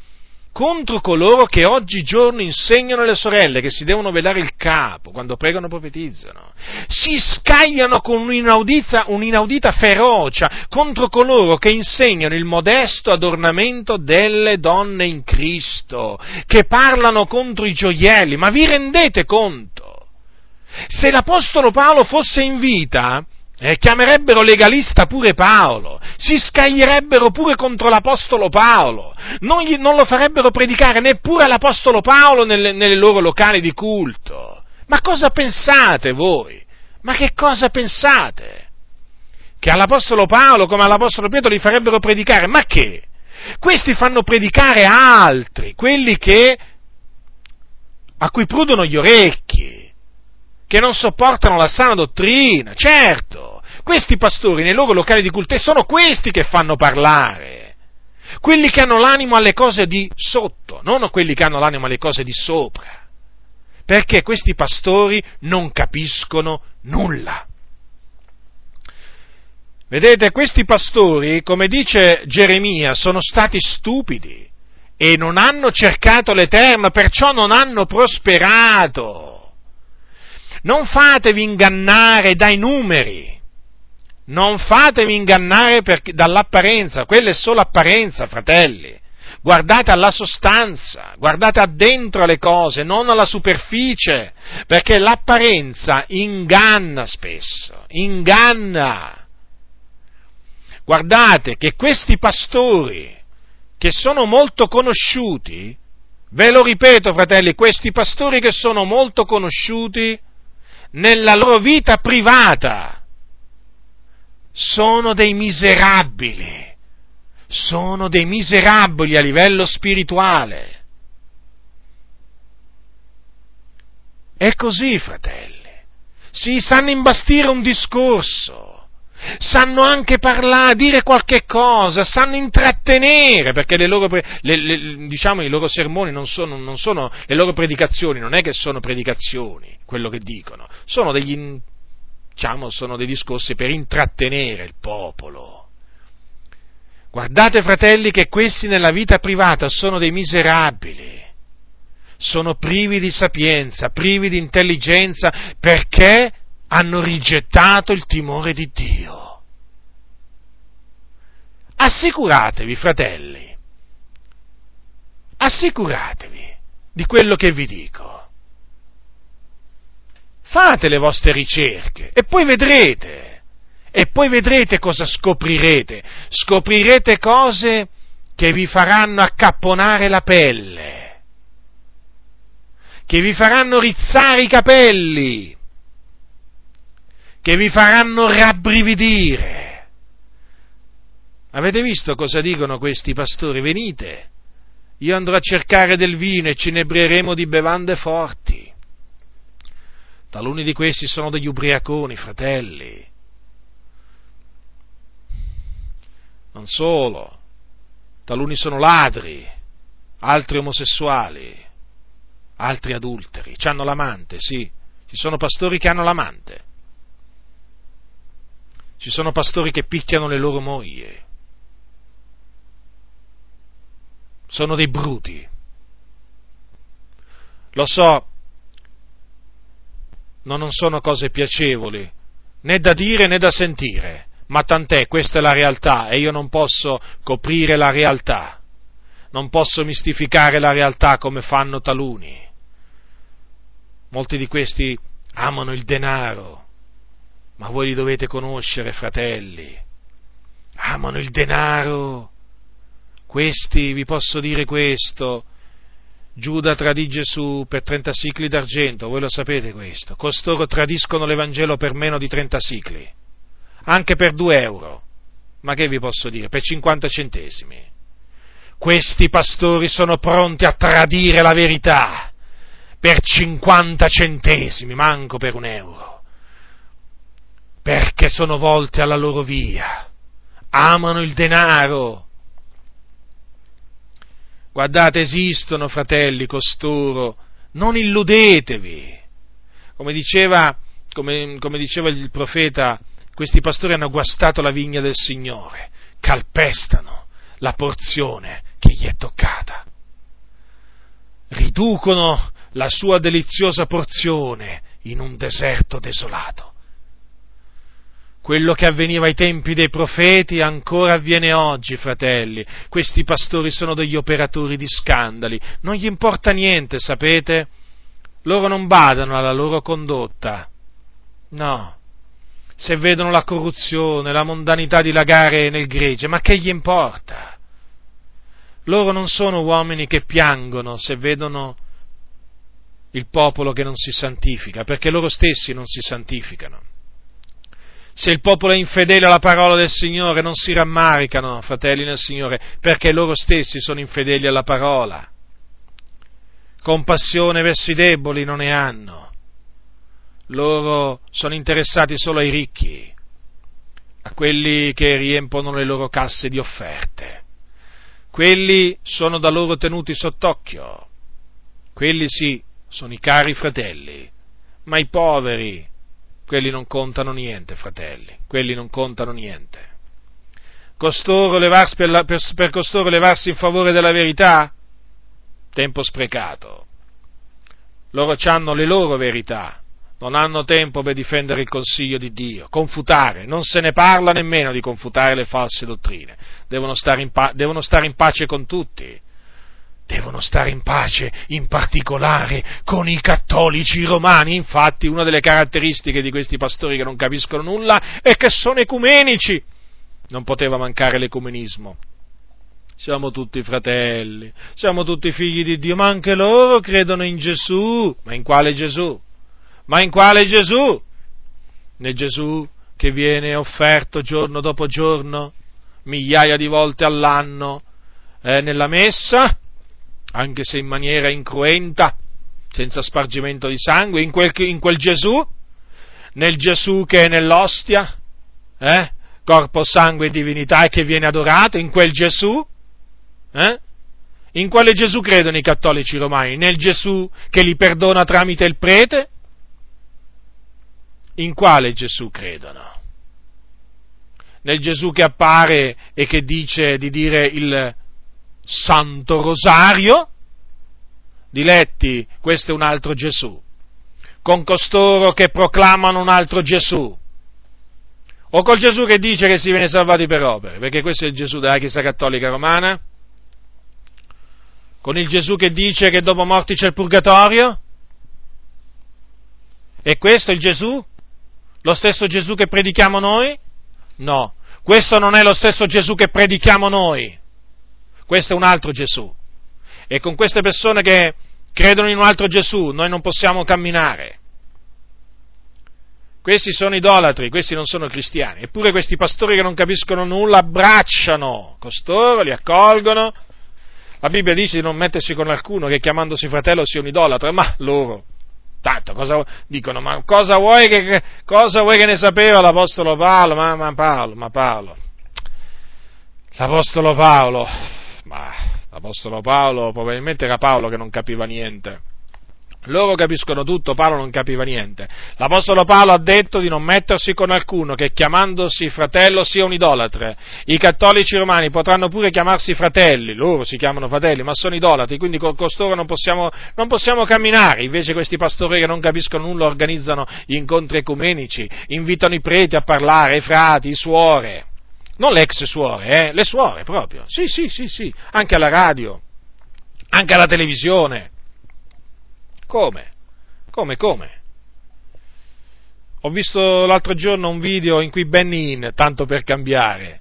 S1: contro coloro che oggigiorno insegnano alle sorelle che si devono velare il capo quando pregano e profetizzano. Si scagliano con un'inaudita, un'inaudita ferocia contro coloro che insegnano il modesto adornamento delle donne in Cristo, che parlano contro i gioielli. Ma vi rendete conto? Se l'Apostolo Paolo fosse in vita, eh, chiamerebbero legalista pure Paolo, si scaglierebbero pure contro l'Apostolo Paolo, non, gli, non lo farebbero predicare neppure all'Apostolo Paolo nelle, nelle loro locali di culto. Ma cosa pensate voi? Ma che cosa pensate? Che all'Apostolo Paolo come all'Apostolo Pietro li farebbero predicare? Ma che? Questi fanno predicare altri, quelli che, a cui prudono gli orecchi, che non sopportano la sana dottrina, certo, questi pastori nei loro locali di culto sono questi che fanno parlare. Quelli che hanno l'animo alle cose di sotto, non quelli che hanno l'animo alle cose di sopra. Perché questi pastori non capiscono nulla. Vedete, questi pastori, come dice Geremia, sono stati stupidi e non hanno cercato l'Eterno, perciò non hanno prosperato. Non fatevi ingannare dai numeri. Non fatevi ingannare per, dall'apparenza, quella è solo apparenza, fratelli. Guardate alla sostanza, guardate addentro le cose, non alla superficie, perché l'apparenza inganna spesso, inganna. Guardate che questi pastori, che sono molto conosciuti, ve lo ripeto fratelli, questi pastori che sono molto conosciuti nella loro vita privata, sono dei miserabili, sono dei miserabili a livello spirituale. È così, fratelli. Si sanno imbastire un discorso, sanno anche parlare, dire qualche cosa, sanno intrattenere, perché le loro, le, le, diciamo, i loro sermoni non sono, non sono, le loro predicazioni non è che sono predicazioni, quello che dicono, sono degli diciamo, sono dei discorsi per intrattenere il popolo. Guardate, fratelli, che questi nella vita privata sono dei miserabili, sono privi di sapienza, privi di intelligenza, perché hanno rigettato il timore di Dio. Assicuratevi, fratelli, assicuratevi di quello che vi dico fate le vostre ricerche e poi vedrete. E poi vedrete cosa scoprirete. Scoprirete cose che vi faranno accapponare la pelle, che vi faranno rizzare i capelli, che vi faranno rabbrividire. Avete visto cosa dicono questi pastori? Venite, io andrò a cercare del vino e ci inebrieremo di bevande forti. Taluni di questi sono degli ubriaconi, fratelli. Non solo, taluni sono ladri, altri omosessuali, altri adulteri, hanno l'amante, sì, ci sono pastori che hanno l'amante, ci sono pastori che picchiano le loro mogli, sono dei bruti. Lo so, no, non sono cose piacevoli, né da dire né da sentire, ma tant'è, questa è la realtà e io non posso coprire la realtà, non posso mistificare la realtà come fanno taluni. Molti di questi amano il denaro, voi li dovete conoscere, fratelli. Amano il denaro. Questi, vi posso dire questo, Giuda tradì Gesù per 30 sicli d'argento, voi lo sapete questo. Costoro tradiscono l'Evangelo per meno di 30 sicli, anche per 2 euro. Ma che vi posso dire? Per 50 centesimi. Questi pastori sono pronti a tradire la verità per 50 centesimi, manco per un euro, perché sono volti alla loro via, amano il denaro Guardate, esistono fratelli costoro, non illudetevi. Come diceva, come, come diceva il profeta, questi pastori hanno guastato la vigna del Signore, calpestano la porzione che gli è toccata. Riducono la sua deliziosa porzione in un deserto desolato. Quello che avveniva ai tempi dei profeti ancora avviene oggi, fratelli. Questi pastori sono degli operatori di scandali. Non gli importa niente, sapete? Loro non badano alla loro condotta. No. Se vedono la corruzione, la mondanità dilagare nel gregge, ma che gli importa? Loro non sono uomini che piangono se vedono il popolo che non si santifica, perché loro stessi non si santificano. Se il popolo è infedele alla parola del Signore, non si rammaricano, fratelli nel Signore, perché loro stessi sono infedeli alla parola. Compassione verso i deboli non ne hanno. Loro sono interessati solo ai ricchi, a quelli che riempono le loro casse di offerte. Quelli sono da loro tenuti sott'occhio. Quelli sì, sono i cari fratelli, ma i poveri quelli non contano niente, fratelli, quelli non contano niente. Costoro levarsi per, per, per costoro levarsi in favore della verità? Tempo sprecato. Loro hanno le loro verità, non hanno tempo per difendere il consiglio di Dio, confutare, non se ne parla nemmeno di confutare le false dottrine, devono stare in, pa- devono stare in pace con tutti devono stare in pace, in particolare con i cattolici romani. Infatti, una delle caratteristiche di questi pastori che non capiscono nulla è che sono ecumenici. Non poteva mancare l'ecumenismo. Siamo tutti fratelli, siamo tutti figli di Dio, ma anche loro credono in Gesù. Ma in quale Gesù? Ma in quale Gesù? Nel Gesù che viene offerto giorno dopo giorno, migliaia di volte all'anno, eh, nella messa, anche se in maniera incruenta, senza spargimento di sangue, in quel, in quel Gesù, nel Gesù che è nell'ostia, eh? corpo, sangue e divinità e che viene adorato, in quel Gesù, eh? in quale Gesù credono i cattolici romani? Nel Gesù che li perdona tramite il prete? In quale Gesù credono? Nel Gesù che appare e che dice di dire il Santo Rosario, diletti, questo è un altro Gesù, con costoro che proclamano un altro Gesù, o col Gesù che dice che si viene salvati per opere, perché questo è il Gesù della Chiesa Cattolica Romana, con il Gesù che dice che dopo morti c'è il purgatorio, e questo è il Gesù? Lo stesso Gesù che predichiamo noi? No, questo non è lo stesso Gesù che predichiamo noi. Questo è un altro Gesù. E con queste persone che credono in un altro Gesù noi non possiamo camminare. Questi sono idolatri, questi non sono cristiani. Eppure questi pastori che non capiscono nulla abbracciano costoro, li accolgono. La Bibbia dice di non mettersi con alcuno che chiamandosi fratello sia un idolatra, ma loro, tanto, cosa dicono? Ma cosa vuoi che, cosa vuoi che ne sapeva l'Apostolo Paolo? Ma, ma Paolo, ma Paolo. L'Apostolo Paolo ma l'Apostolo Paolo, probabilmente era Paolo che non capiva niente. Loro capiscono tutto, Paolo non capiva niente. L'Apostolo Paolo ha detto di non mettersi con alcuno che chiamandosi fratello sia un idolatre. I cattolici romani potranno pure chiamarsi fratelli, loro si chiamano fratelli, ma sono idolatri, quindi con costoro non possiamo, non possiamo camminare. Invece questi pastori che non capiscono nulla organizzano incontri ecumenici, invitano i preti a parlare, i frati, i suore. Non le ex suore, eh, le suore proprio. Sì, sì, sì, sì, anche alla radio, anche alla televisione come? Come, come? Ho visto l'altro giorno un video in cui Benin, tanto per cambiare,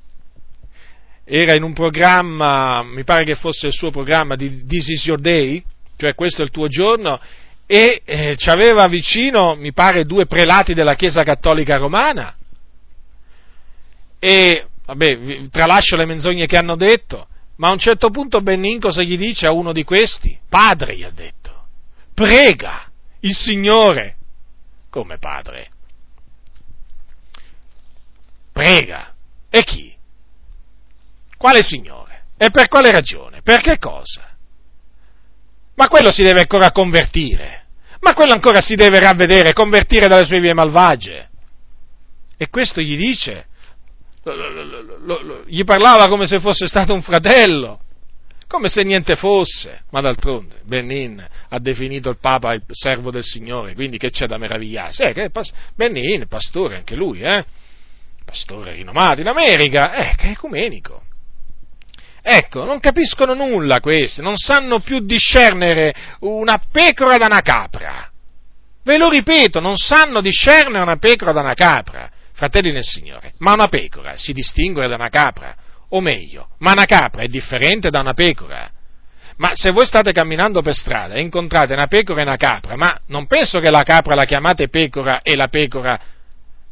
S1: era in un programma, mi pare che fosse il suo programma di This is your day, cioè questo è il tuo giorno, e eh, ci aveva vicino, mi pare, due prelati della Chiesa Cattolica Romana. E, vabbè, tralascio le menzogne che hanno detto, ma a un certo punto Benin cosa gli dice a uno di questi? Padre, gli ha detto prega il Signore come padre. Prega. E chi? Quale Signore? E per quale ragione? Per che cosa? Ma quello si deve ancora convertire. Ma quello ancora si deve ravvedere, convertire dalle sue vie malvagie. E questo gli dice, gli parlava come se fosse stato un fratello come se niente fosse, ma d'altronde Benin ha definito il Papa il servo del Signore, quindi che c'è da meravigliarsi? Eh, Benin, pastore anche lui, eh? pastore rinomato in America, eh, che è ecumenico. Ecco, non capiscono nulla questi, non sanno più discernere una pecora da una capra. Ve lo ripeto, non sanno discernere una pecora da una capra, fratelli nel Signore, ma una pecora si distingue da una capra o meglio, ma una capra è differente da una pecora. Ma se voi state camminando per strada e incontrate una pecora e una capra, ma non penso che la capra la chiamate pecora e la pecora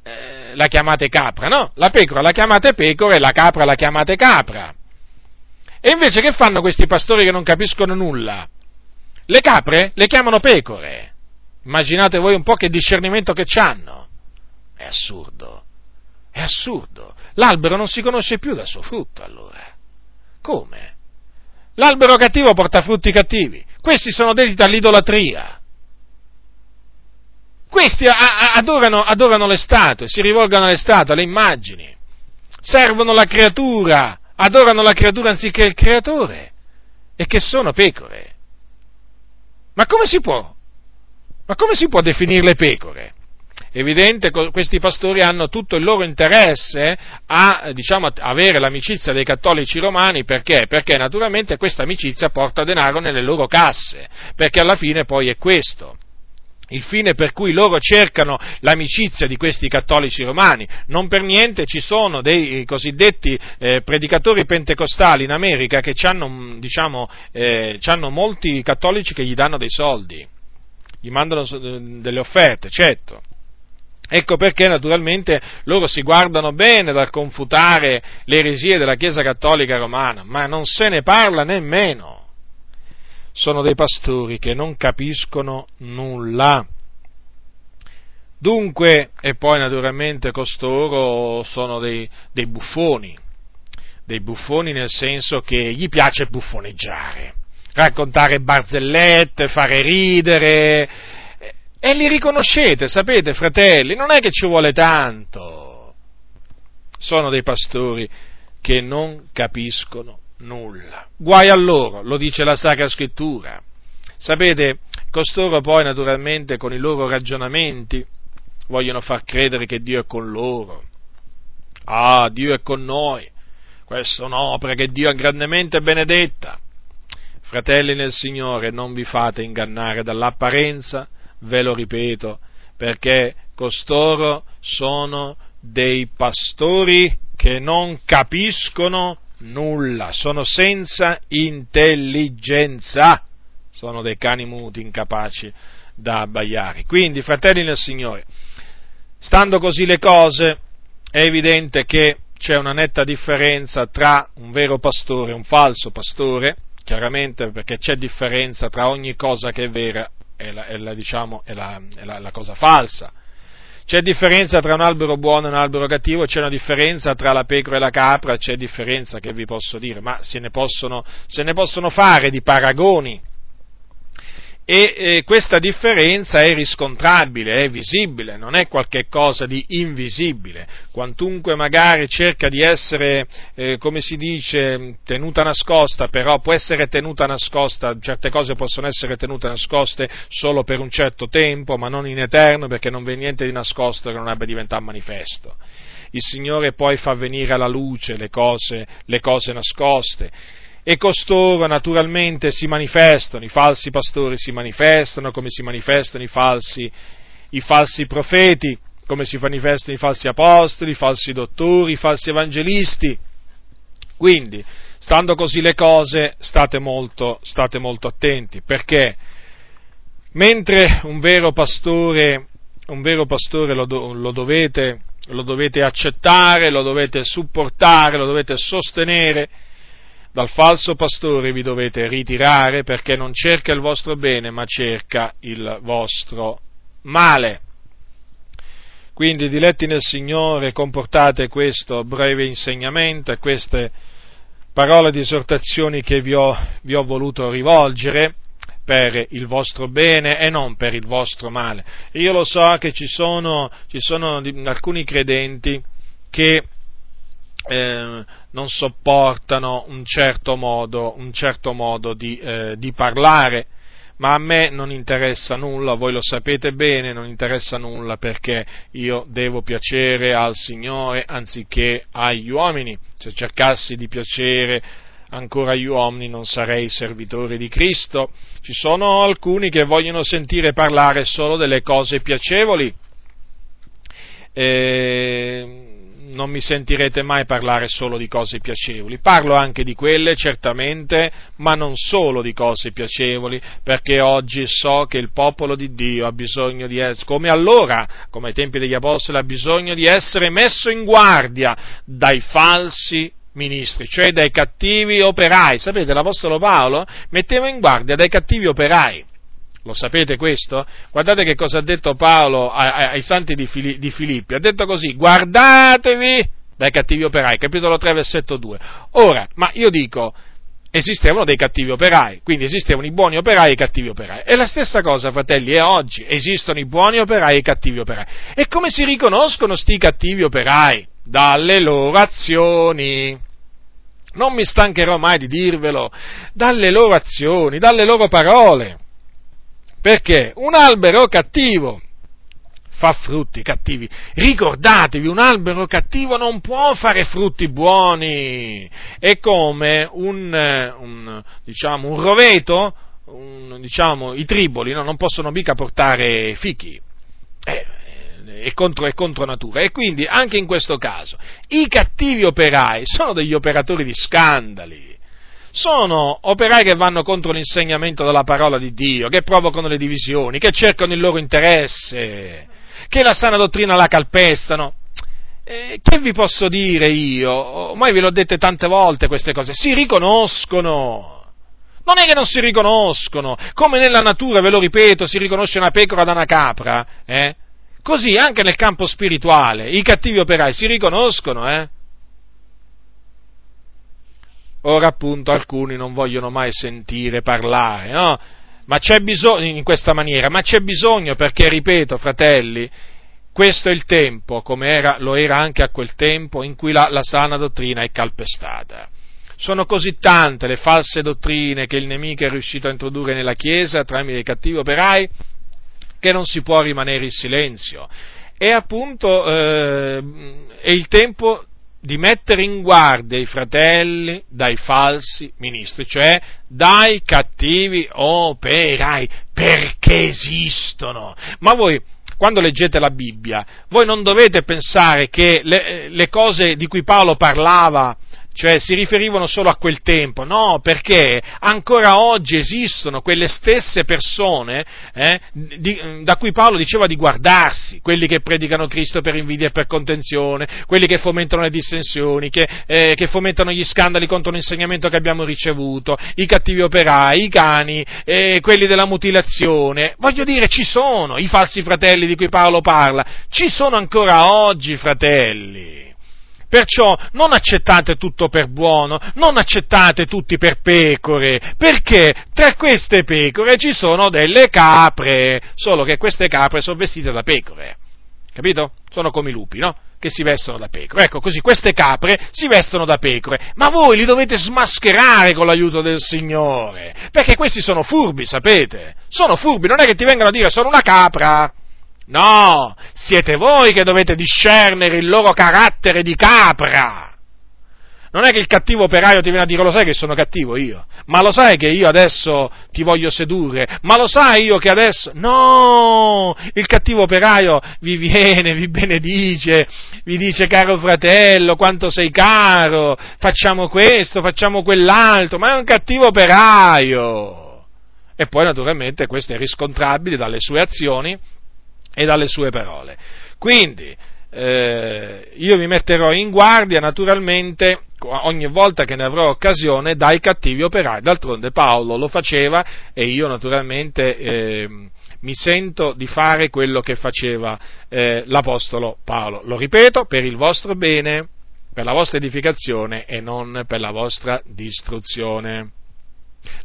S1: eh, la chiamate capra, no? La pecora la chiamate pecora e la capra la chiamate capra. E invece che fanno questi pastori che non capiscono nulla? Le capre le chiamano pecore. Immaginate voi un po' che discernimento che hanno. È assurdo. È assurdo. L'albero non si conosce più dal suo frutto, allora. Come? L'albero cattivo porta frutti cattivi. Questi sono dediti all'idolatria. Questi adorano, adorano le statue, si rivolgono alle statue, alle immagini. Servono la creatura, adorano la creatura anziché il creatore. E che sono pecore. Ma come si può? Ma come si può definirle pecore? Evidente questi pastori hanno tutto il loro interesse a diciamo, avere l'amicizia dei cattolici romani perché? Perché naturalmente questa amicizia porta denaro nelle loro casse, perché alla fine poi è questo il fine per cui loro cercano l'amicizia di questi cattolici romani. Non per niente ci sono dei cosiddetti eh, predicatori pentecostali in America che hanno, diciamo, eh, molti cattolici che gli danno dei soldi, gli mandano delle offerte, certo. Ecco perché naturalmente loro si guardano bene dal confutare le eresie della Chiesa Cattolica Romana, ma non se ne parla nemmeno. Sono dei pastori che non capiscono nulla. Dunque, e poi naturalmente costoro sono dei, dei buffoni, dei buffoni nel senso che gli piace buffoneggiare, raccontare barzellette, fare ridere, e li riconoscete, sapete, fratelli, non è che ci vuole tanto. Sono dei pastori che non capiscono nulla. Guai a loro, lo dice la Sacra Scrittura. Sapete, costoro poi naturalmente con i loro ragionamenti vogliono far credere che Dio è con loro. Ah, Dio è con noi. Questa è un'opera che Dio ha grandemente benedetta. Fratelli nel Signore, non vi fate ingannare dall'apparenza ve lo ripeto, perché costoro sono dei pastori che non capiscono nulla, sono senza intelligenza, sono dei cani muti incapaci da abbaiare. Quindi, fratelli nel Signore, stando così le cose, è evidente che c'è una netta differenza tra un vero pastore e un falso pastore, chiaramente perché c'è differenza tra ogni cosa che è vera è la, è la, diciamo, è la, è la cosa falsa. C'è differenza tra un albero buono e un albero cattivo, c'è una differenza tra la pecora e la capra, c'è differenza che vi posso dire, ma se ne possono, se ne possono fare di paragoni. E eh, questa differenza è riscontrabile, è visibile, non è qualcosa di invisibile. Quantunque magari cerca di essere, eh, come si dice, tenuta nascosta, però può essere tenuta nascosta, certe cose possono essere tenute nascoste solo per un certo tempo, ma non in eterno, perché non v'è niente di nascosto che non abbia diventato manifesto. Il Signore poi fa venire alla luce le cose, le cose nascoste e costoro naturalmente si manifestano, i falsi pastori si manifestano come si manifestano i falsi, i falsi profeti, come si manifestano i falsi apostoli, i falsi dottori, i falsi evangelisti. Quindi, stando così le cose, state molto, state molto attenti, perché mentre un vero pastore, un vero pastore lo, do, lo, dovete, lo dovete accettare, lo dovete supportare, lo dovete sostenere, dal falso pastore vi dovete ritirare perché non cerca il vostro bene, ma cerca il vostro male. Quindi, diletti nel Signore, comportate questo breve insegnamento e queste parole di esortazioni che vi ho, vi ho voluto rivolgere per il vostro bene e non per il vostro male. Io lo so che ci sono, ci sono alcuni credenti che eh, non sopportano un certo modo, un certo modo di, eh, di, parlare, ma a me non interessa nulla, voi lo sapete bene, non interessa nulla perché io devo piacere al Signore anziché agli uomini. Se cercassi di piacere ancora agli uomini non sarei servitore di Cristo. Ci sono alcuni che vogliono sentire parlare solo delle cose piacevoli. Eh, non mi sentirete mai parlare solo di cose piacevoli. Parlo anche di quelle, certamente, ma non solo di cose piacevoli, perché oggi so che il popolo di Dio ha bisogno di essere, come allora, come ai tempi degli Apostoli, ha bisogno di essere messo in guardia dai falsi ministri, cioè dai cattivi operai. Sapete, l'Apostolo Paolo metteva in guardia dai cattivi operai. Lo sapete questo? Guardate che cosa ha detto Paolo ai, santi di, Filippi. Ha detto così, guardatevi dai cattivi operai, capitolo 3, versetto 2. Ora, ma io dico, esistevano dei cattivi operai, quindi esistevano i buoni operai e i cattivi operai. E la stessa cosa, fratelli, è oggi, esistono i buoni operai e i cattivi operai. E come si riconoscono sti cattivi operai? Dalle loro azioni. Non mi stancherò mai di dirvelo, dalle loro azioni, dalle loro parole. Perché un albero cattivo fa frutti cattivi. Ricordatevi, un albero cattivo non può fare frutti buoni. È come un, un, diciamo, un roveto, un, diciamo, i triboli no? non possono mica portare fichi. Eh, è contro, è contro natura. E quindi anche in questo caso i cattivi operai sono degli operatori di scandali sono operai che vanno contro l'insegnamento della parola di Dio, che provocano le divisioni, che cercano il loro interesse, che la sana dottrina la calpestano. Eh, che vi posso dire io? Ormai ve l'ho dette tante volte queste cose, si riconoscono. Non è che non si riconoscono, come nella natura, ve lo ripeto, si riconosce una pecora da una capra, eh? Così anche nel campo spirituale, i cattivi operai si riconoscono, eh? Ora appunto alcuni non vogliono mai sentire parlare, no? Ma c'è bisogno, in questa maniera, ma c'è bisogno perché, ripeto, fratelli, questo è il tempo, come era, lo era anche a quel tempo, in cui la, la sana dottrina è calpestata. Sono così tante le false dottrine che il nemico è riuscito a introdurre nella Chiesa tramite i cattivi operai che non si può rimanere in silenzio. E appunto eh, è il tempo di mettere in guardia i fratelli dai falsi ministri, cioè dai cattivi operai, perché esistono. Ma voi, quando leggete la Bibbia, voi non dovete pensare che le, le cose di cui Paolo parlava cioè si riferivano solo a quel tempo, no, perché ancora oggi esistono quelle stesse persone eh, di, da cui Paolo diceva di guardarsi, quelli che predicano Cristo per invidia e per contenzione, quelli che fomentano le dissensioni, che, eh, che fomentano gli scandali contro l'insegnamento che abbiamo ricevuto, i cattivi operai, i cani, eh, quelli della mutilazione, voglio dire, ci sono i falsi fratelli di cui Paolo parla, ci sono ancora oggi fratelli Perciò non accettate tutto per buono, non accettate tutti per pecore, perché tra queste pecore ci sono delle capre, solo che queste capre sono vestite da pecore. Capito? Sono come i lupi, no? Che si vestono da pecore. Ecco, così queste capre si vestono da pecore, ma voi li dovete smascherare con l'aiuto del Signore, perché questi sono furbi, sapete? Sono furbi, non è che ti vengano a dire sono una capra. No, siete voi che dovete discernere il loro carattere di capra. Non è che il cattivo operaio ti viene a dire lo sai che sono cattivo io, ma lo sai che io adesso ti voglio sedurre, ma lo sai io che adesso... No, il cattivo operaio vi viene, vi benedice, vi dice caro fratello, quanto sei caro, facciamo questo, facciamo quell'altro, ma è un cattivo operaio. E poi naturalmente questo è riscontrabile dalle sue azioni e dalle sue parole. Quindi eh, io vi metterò in guardia naturalmente ogni volta che ne avrò occasione dai cattivi operai. D'altronde Paolo lo faceva e io naturalmente eh, mi sento di fare quello che faceva eh, l'Apostolo Paolo. Lo ripeto, per il vostro bene, per la vostra edificazione e non per la vostra distruzione.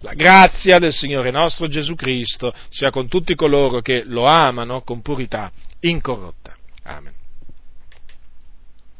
S1: La grazia del Signore nostro Gesù Cristo sia con tutti coloro che lo amano con purità incorrotta. Amen.